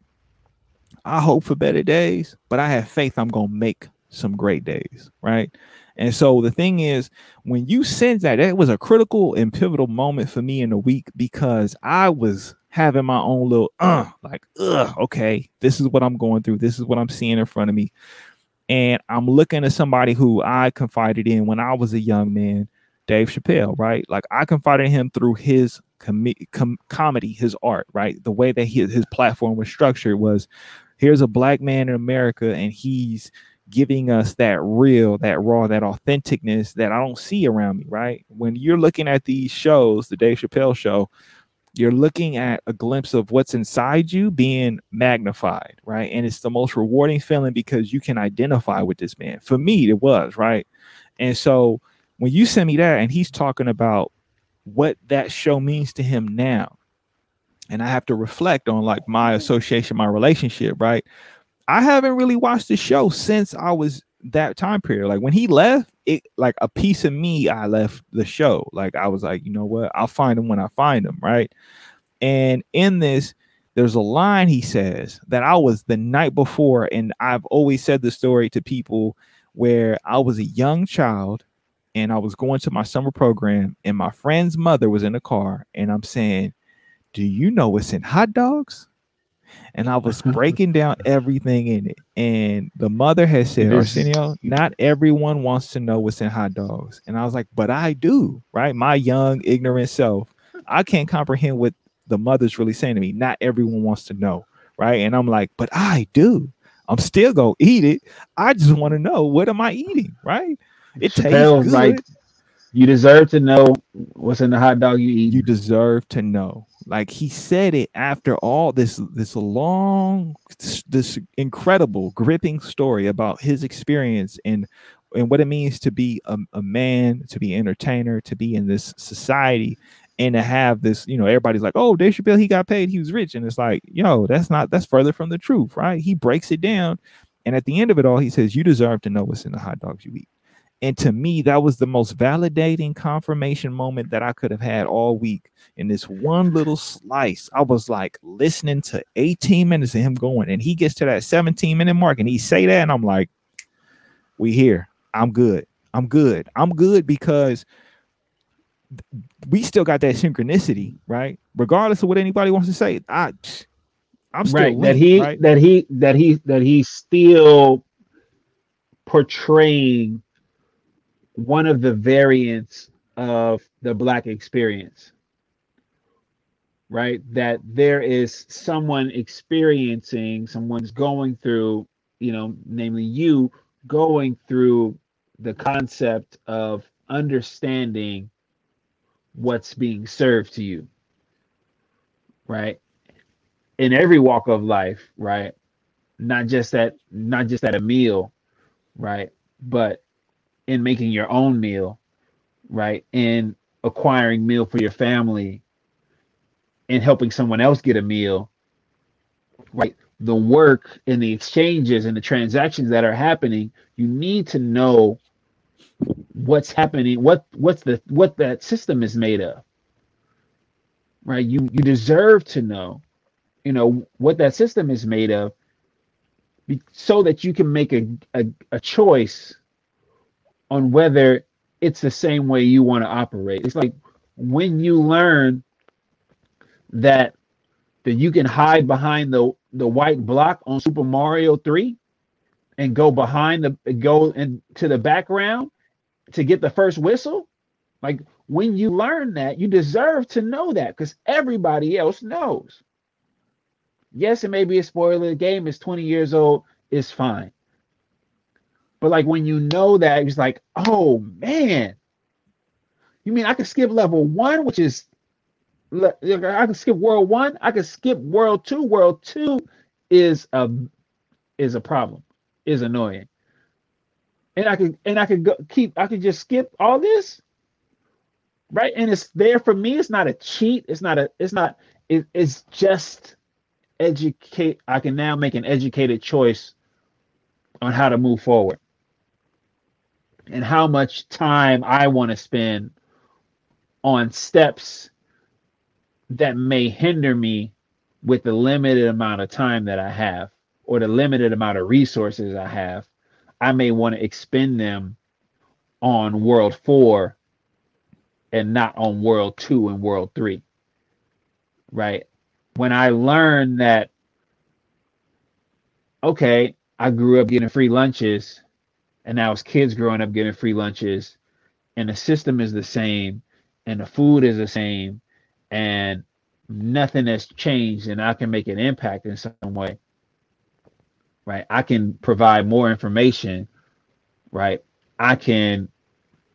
Speaker 1: I hope for better days, but I have faith I'm gonna make some great days, right? And so the thing is, when you sense that, that was a critical and pivotal moment for me in the week because I was having my own little uh like ugh okay this is what i'm going through. This is what i'm seeing in front of me. And i'm looking at somebody who i confided in when i was a young man dave chappelle right? Like i confided in him through his com- com- comedy his art right? The way that he, his platform was structured was here's a black man in america and he's giving us that real, that raw, that authenticness that I don't see around me, right? When you're looking at these shows, the Dave Chappelle show, you're looking at a glimpse of what's inside you being magnified, right? And it's the most rewarding feeling because you can identify with this man. For me, it was, right? And so when you send me that and he's talking about what that show means to him now, and I have to reflect on like my association, my relationship, right? I haven't really watched the show since I was that time period. Like when he left, it like a piece of me, I left the show. Like I was like, you know what? I'll find him when I find him, right? And in this, there's a line he says that I was the night before, and I've always said the story to people where I was a young child and I was going to my summer program, and my friend's mother was in the car, and I'm saying, Do you know what's in hot dogs? And I was breaking down everything in it. And the mother had said, Arsenio, not everyone wants to know what's in hot dogs. And I was like, but I do, right? My young, ignorant self, I can't comprehend what the mother's really saying to me. Not everyone wants to know, right? And I'm like, but I do. I'm still gonna eat it. I just want to know what am I eating, right? It tastes good. like
Speaker 2: you deserve to know what's in the hot dog you eat.
Speaker 1: You deserve to know. Like he said it after all this this long this incredible gripping story about his experience and and what it means to be a, a man, to be an entertainer, to be in this society, and to have this, you know, everybody's like, oh, Dave Chappelle, he got paid, he was rich. And it's like, yo, that's not that's further from the truth, right? He breaks it down. And at the end of it all, he says, You deserve to know what's in the hot dogs you eat. And to me, that was the most validating confirmation moment that I could have had all week. In this one little slice, I was like listening to 18 minutes of him going, and he gets to that 17 minute mark, and he say that, and I'm like, "We here? I'm good. I'm good. I'm good because." we still got that synchronicity, right? Regardless of what anybody wants to say, I, I'm still
Speaker 2: right. that he right? that he that he that he's still portraying one of the variants of the black experience right? That there is someone experiencing someone's going through you know namely you going through the concept of understanding what's being served to you right? In every walk of life right? Not just that not just at a meal right? But in making your own meal, right? In acquiring meal for your family, in helping someone else get a meal, right? The work and the exchanges and the transactions that are happening, you need to know what's happening, what what's the what that system is made of. Right? You you deserve to know, you know, what that system is made of so that you can make a, a, a choice on whether it's the same way you want to operate. It's like when you learn that that you can hide behind the the white block on Super Mario 3 and go behind the go into the background to get the first whistle. Like when you learn that, you deserve to know that because everybody else knows. Yes, it may be a spoiler. The game is 20 years old, it's fine. But like when you know that, it's like, oh man, you mean I can skip level one, which is I can skip world one, I can skip world two. World two is a is a problem, is annoying. And I could and I could go, keep I could just skip all this. right? And it's there for me. It's not a cheat. It's not a. It's not. It, it's just educate. I can now make an educated choice on how to move forward and how much time I want to spend on steps that may hinder me with the limited amount of time that I have or the limited amount of resources I have. I may want to expend them on world four and not on world two and world three. Right. When I learned that, okay, I grew up getting free lunches and now it's kids growing up getting free lunches and the system is the same and the food is the same and nothing has changed and I can make an impact in some way. Right. I can provide more information. Right. I can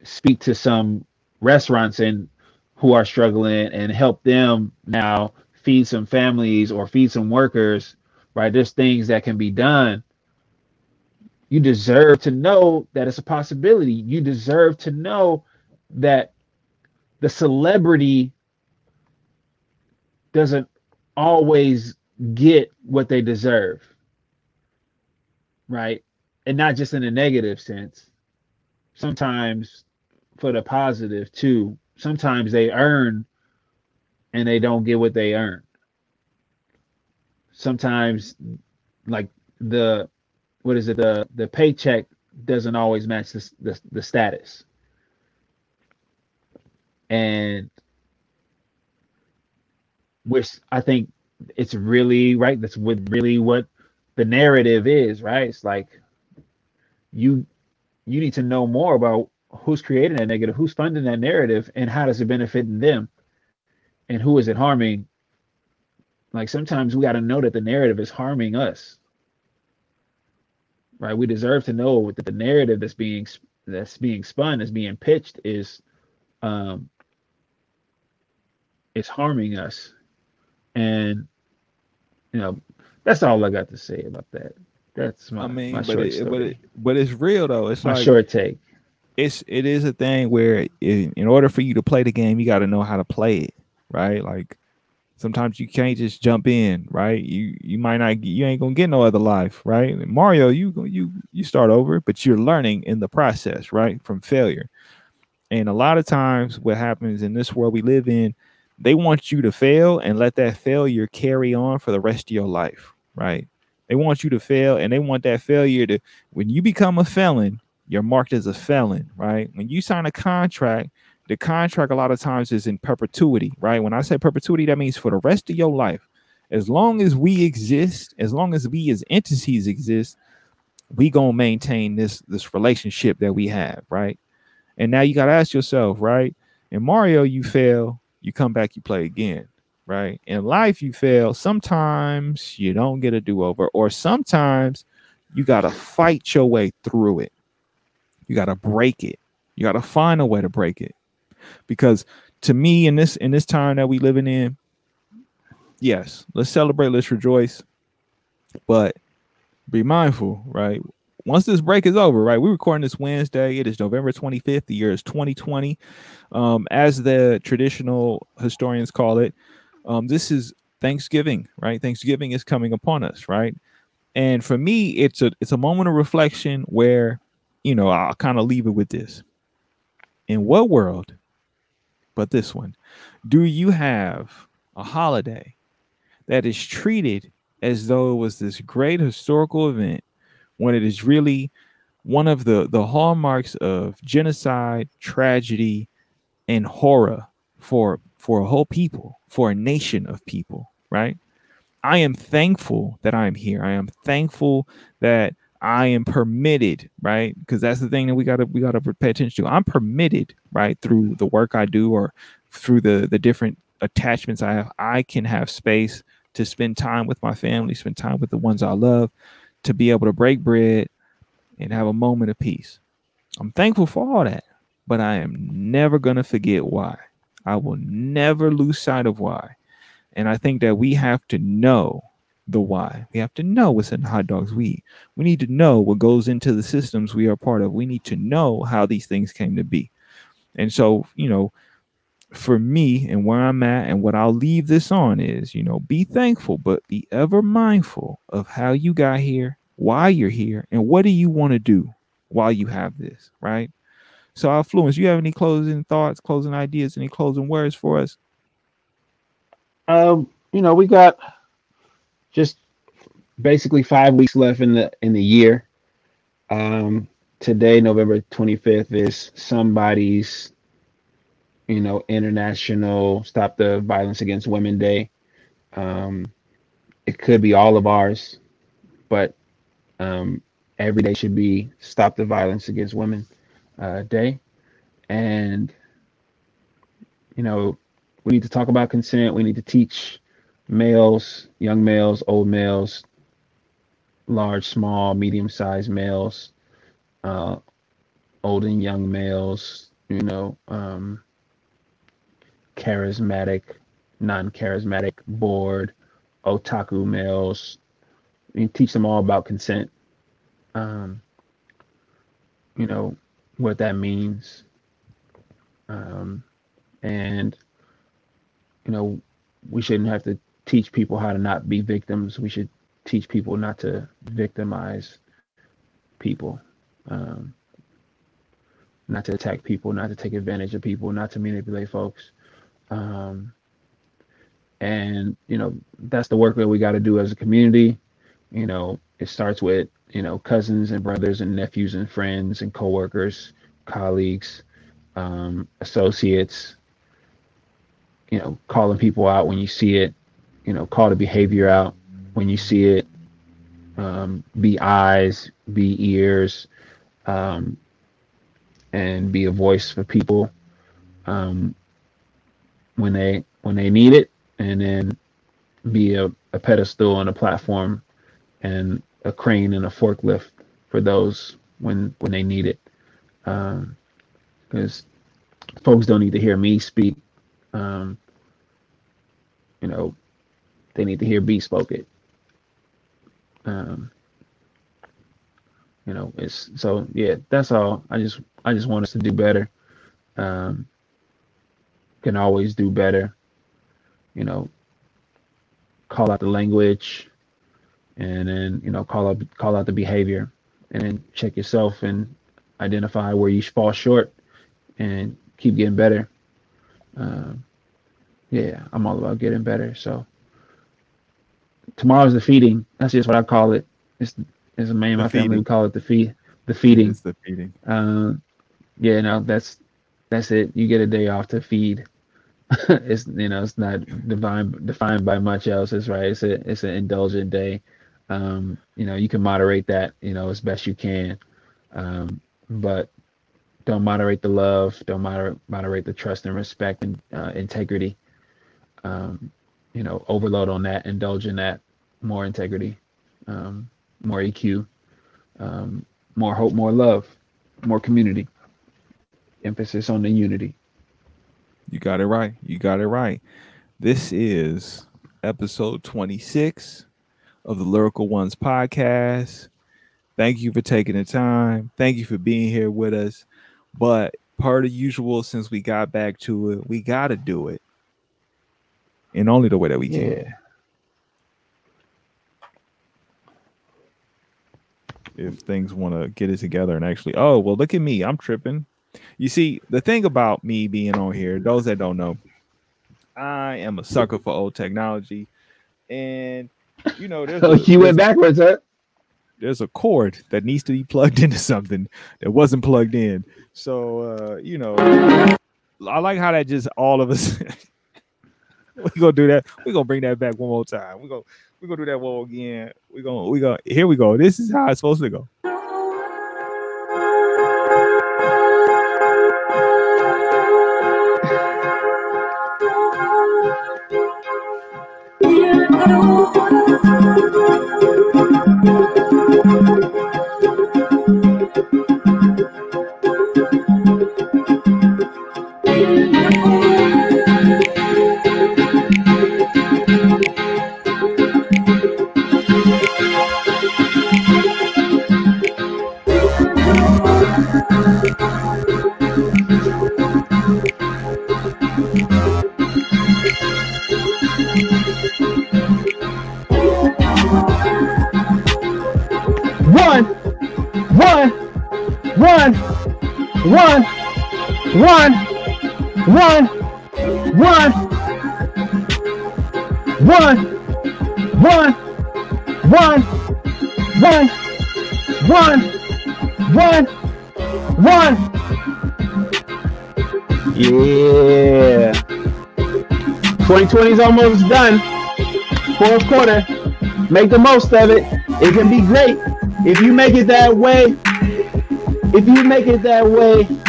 Speaker 2: speak to some restaurants and who are struggling and help them now feed some families or feed some workers. Right. There's things that can be done you deserve to know that it's a possibility. You deserve to know that the celebrity doesn't always get what they deserve. Right? And not just in a negative sense. Sometimes for the positive too. Sometimes they earn and they don't get what they earn. Sometimes like the what is it the the paycheck doesn't always match the the, the status. And which i think it's really right that's what really what the narrative is right? It's like you you need to know more about who's creating that negative who's funding that narrative and how does it benefit them? And who is it harming? Like sometimes we got to know that the narrative is harming us right? We deserve to know that the narrative that's being that's being spun, is being pitched, is um, is harming us, and you know that's all I got to say about that. That's my. I mean, my
Speaker 1: but it, but it, but it's real though. It's
Speaker 2: my like, short take.
Speaker 1: It's it is a thing where in, in order for you to play the game, you got to know how to play it, right? Like sometimes you can't just jump in, right? You you might not you ain't gonna get no other life, right? Mario, you you you start over, but you're learning in the process, right? From failure. And a lot of times what happens in this world we live in, they want you to fail and let that failure carry on for the rest of your life, right? They want you to fail and they want that failure to when you become a felon, you're marked as a felon, right? When you sign a contract, the contract a lot of times is in perpetuity, right? When I say perpetuity, that means for the rest of your life. As long as we exist, as long as we as entities exist, we gonna maintain this this relationship that we have, right? And now you gotta ask yourself, right? In Mario, you fail, you come back, you play again, right? In life, you fail. Sometimes you don't get a do-over, or sometimes you gotta fight your way through it. You gotta break it. You gotta find a way to break it because to me in this in this time that we living in yes let's celebrate let's rejoice but be mindful right? Once this break is over right we're recording this wednesday it is november 25th the year is 2020 um, as the traditional historians call it um, this is thanksgiving right? Thanksgiving is coming upon us right? And for me it's a it's a moment of reflection where you know i'll kind of leave it with this. In what world but this one. Do you have a holiday that is treated as though it was this great historical event when it is really one of the, the hallmarks of genocide, tragedy, and horror for for a whole people, for a nation of people, right? I am thankful that I am here. I am thankful that I am permitted, right? Because that's the thing that we gotta we gotta pay attention to. I'm permitted, right, through the work I do or through the the different attachments I have. I can have space to spend time with my family, spend time with the ones I love, to be able to break bread and have a moment of peace. I'm thankful for all that, but I am never gonna forget why. I will never lose sight of why. And I think that we have to know the why. We have to know what's in the hot dogs we eat. We need to know what goes into the systems we are part of. We need to know how these things came to be. And so, you know, for me and where I'm at and what I'll leave this on is, you know, be thankful, but be ever mindful of how you got here, why you're here, and what do you want to do while you have this, right? So, Affluence, you have any closing thoughts, closing ideas, any closing words for us?
Speaker 2: Um, you know, we got just basically five weeks left in the in the year. Um, today, November 25th, is somebody's, you know, International Stop the Violence Against Women Day. Um, it could be all of ours, but um, every day should be Stop the Violence Against Women uh, Day. And, you know, we need to talk about consent. We need to teach males, young males, old males, large, small, medium sized males, uh, old and young males, you know, um, charismatic, non charismatic, bored, otaku males. We teach them all about consent. Um, you know, what that means. Um, and, you know, we shouldn't have to teach people how to not be victims. We should teach people not to victimize people, um, not to attack people, not to take advantage of people, not to manipulate folks. Um, and you know that's the work that we got to do as a community. You know, it starts with you know cousins and brothers and nephews and friends and coworkers, colleagues, um, associates. You know, calling people out when you see it. You know, call the behavior out when you see it. Um, be eyes, be ears, um, and be a voice for people um, when they when they need it, and then be a, a pedestal and a platform and a crane and a forklift for those when when they need it. Because um, folks don't need to hear me speak. Um, you know, they need to hear B spoke it. Um, you know, it's so yeah. That's all. I just I just want us to do better. Um, can always do better. You know, call out the language, and then you know call out call out the behavior, and then check yourself and identify where you fall short, and keep getting better. Um, yeah, I'm all about getting better. So tomorrow's the feeding. That's just what I call it. It's it's a man in my feeding. family we call it the feed the feeding.
Speaker 1: It's the feeding.
Speaker 2: Um, yeah, no, that's that's it. You get a day off to feed. it's you know it's not defined defined by much else. It's right. It's a it's an indulgent day. Um, you know you can moderate that you know as best you can, um, but don't moderate the love. Don't moderate moderate the trust and respect and uh, integrity. Um, you know overload on that, indulge in that, more integrity, um, more EQ, um, more hope, more love, more community. Emphasis on the unity.
Speaker 1: You got it right. You got it right. This is episode 26 of the Lyrical Ones podcast. Thank you for taking the time. Thank you for being here with us. But part of usual, since we got back to it, we got to do it in only the way that we can.
Speaker 2: Yeah.
Speaker 1: If things want to get it together and actually, oh, well, look at me. I'm tripping. You see, the thing about me being on here, those that don't know, I am a sucker for old technology. And, you know, there's
Speaker 2: so
Speaker 1: a,
Speaker 2: you went backwards, huh?
Speaker 1: There's a cord that needs to be plugged into something that wasn't plugged in. So, uh, you know, I like how that just all of us We're gonna do that. We're gonna bring that back one more time. We're gonna we're gonna do that wall again. We're gonna we gonna here we go. This is how it's supposed to go.
Speaker 2: One, one, one, one, one, one, one, one, one, one, one, one, one. Yeah. 2020 is almost done. Fourth quarter. Make the most of it. It can be great if you make it that way. If you make it that way.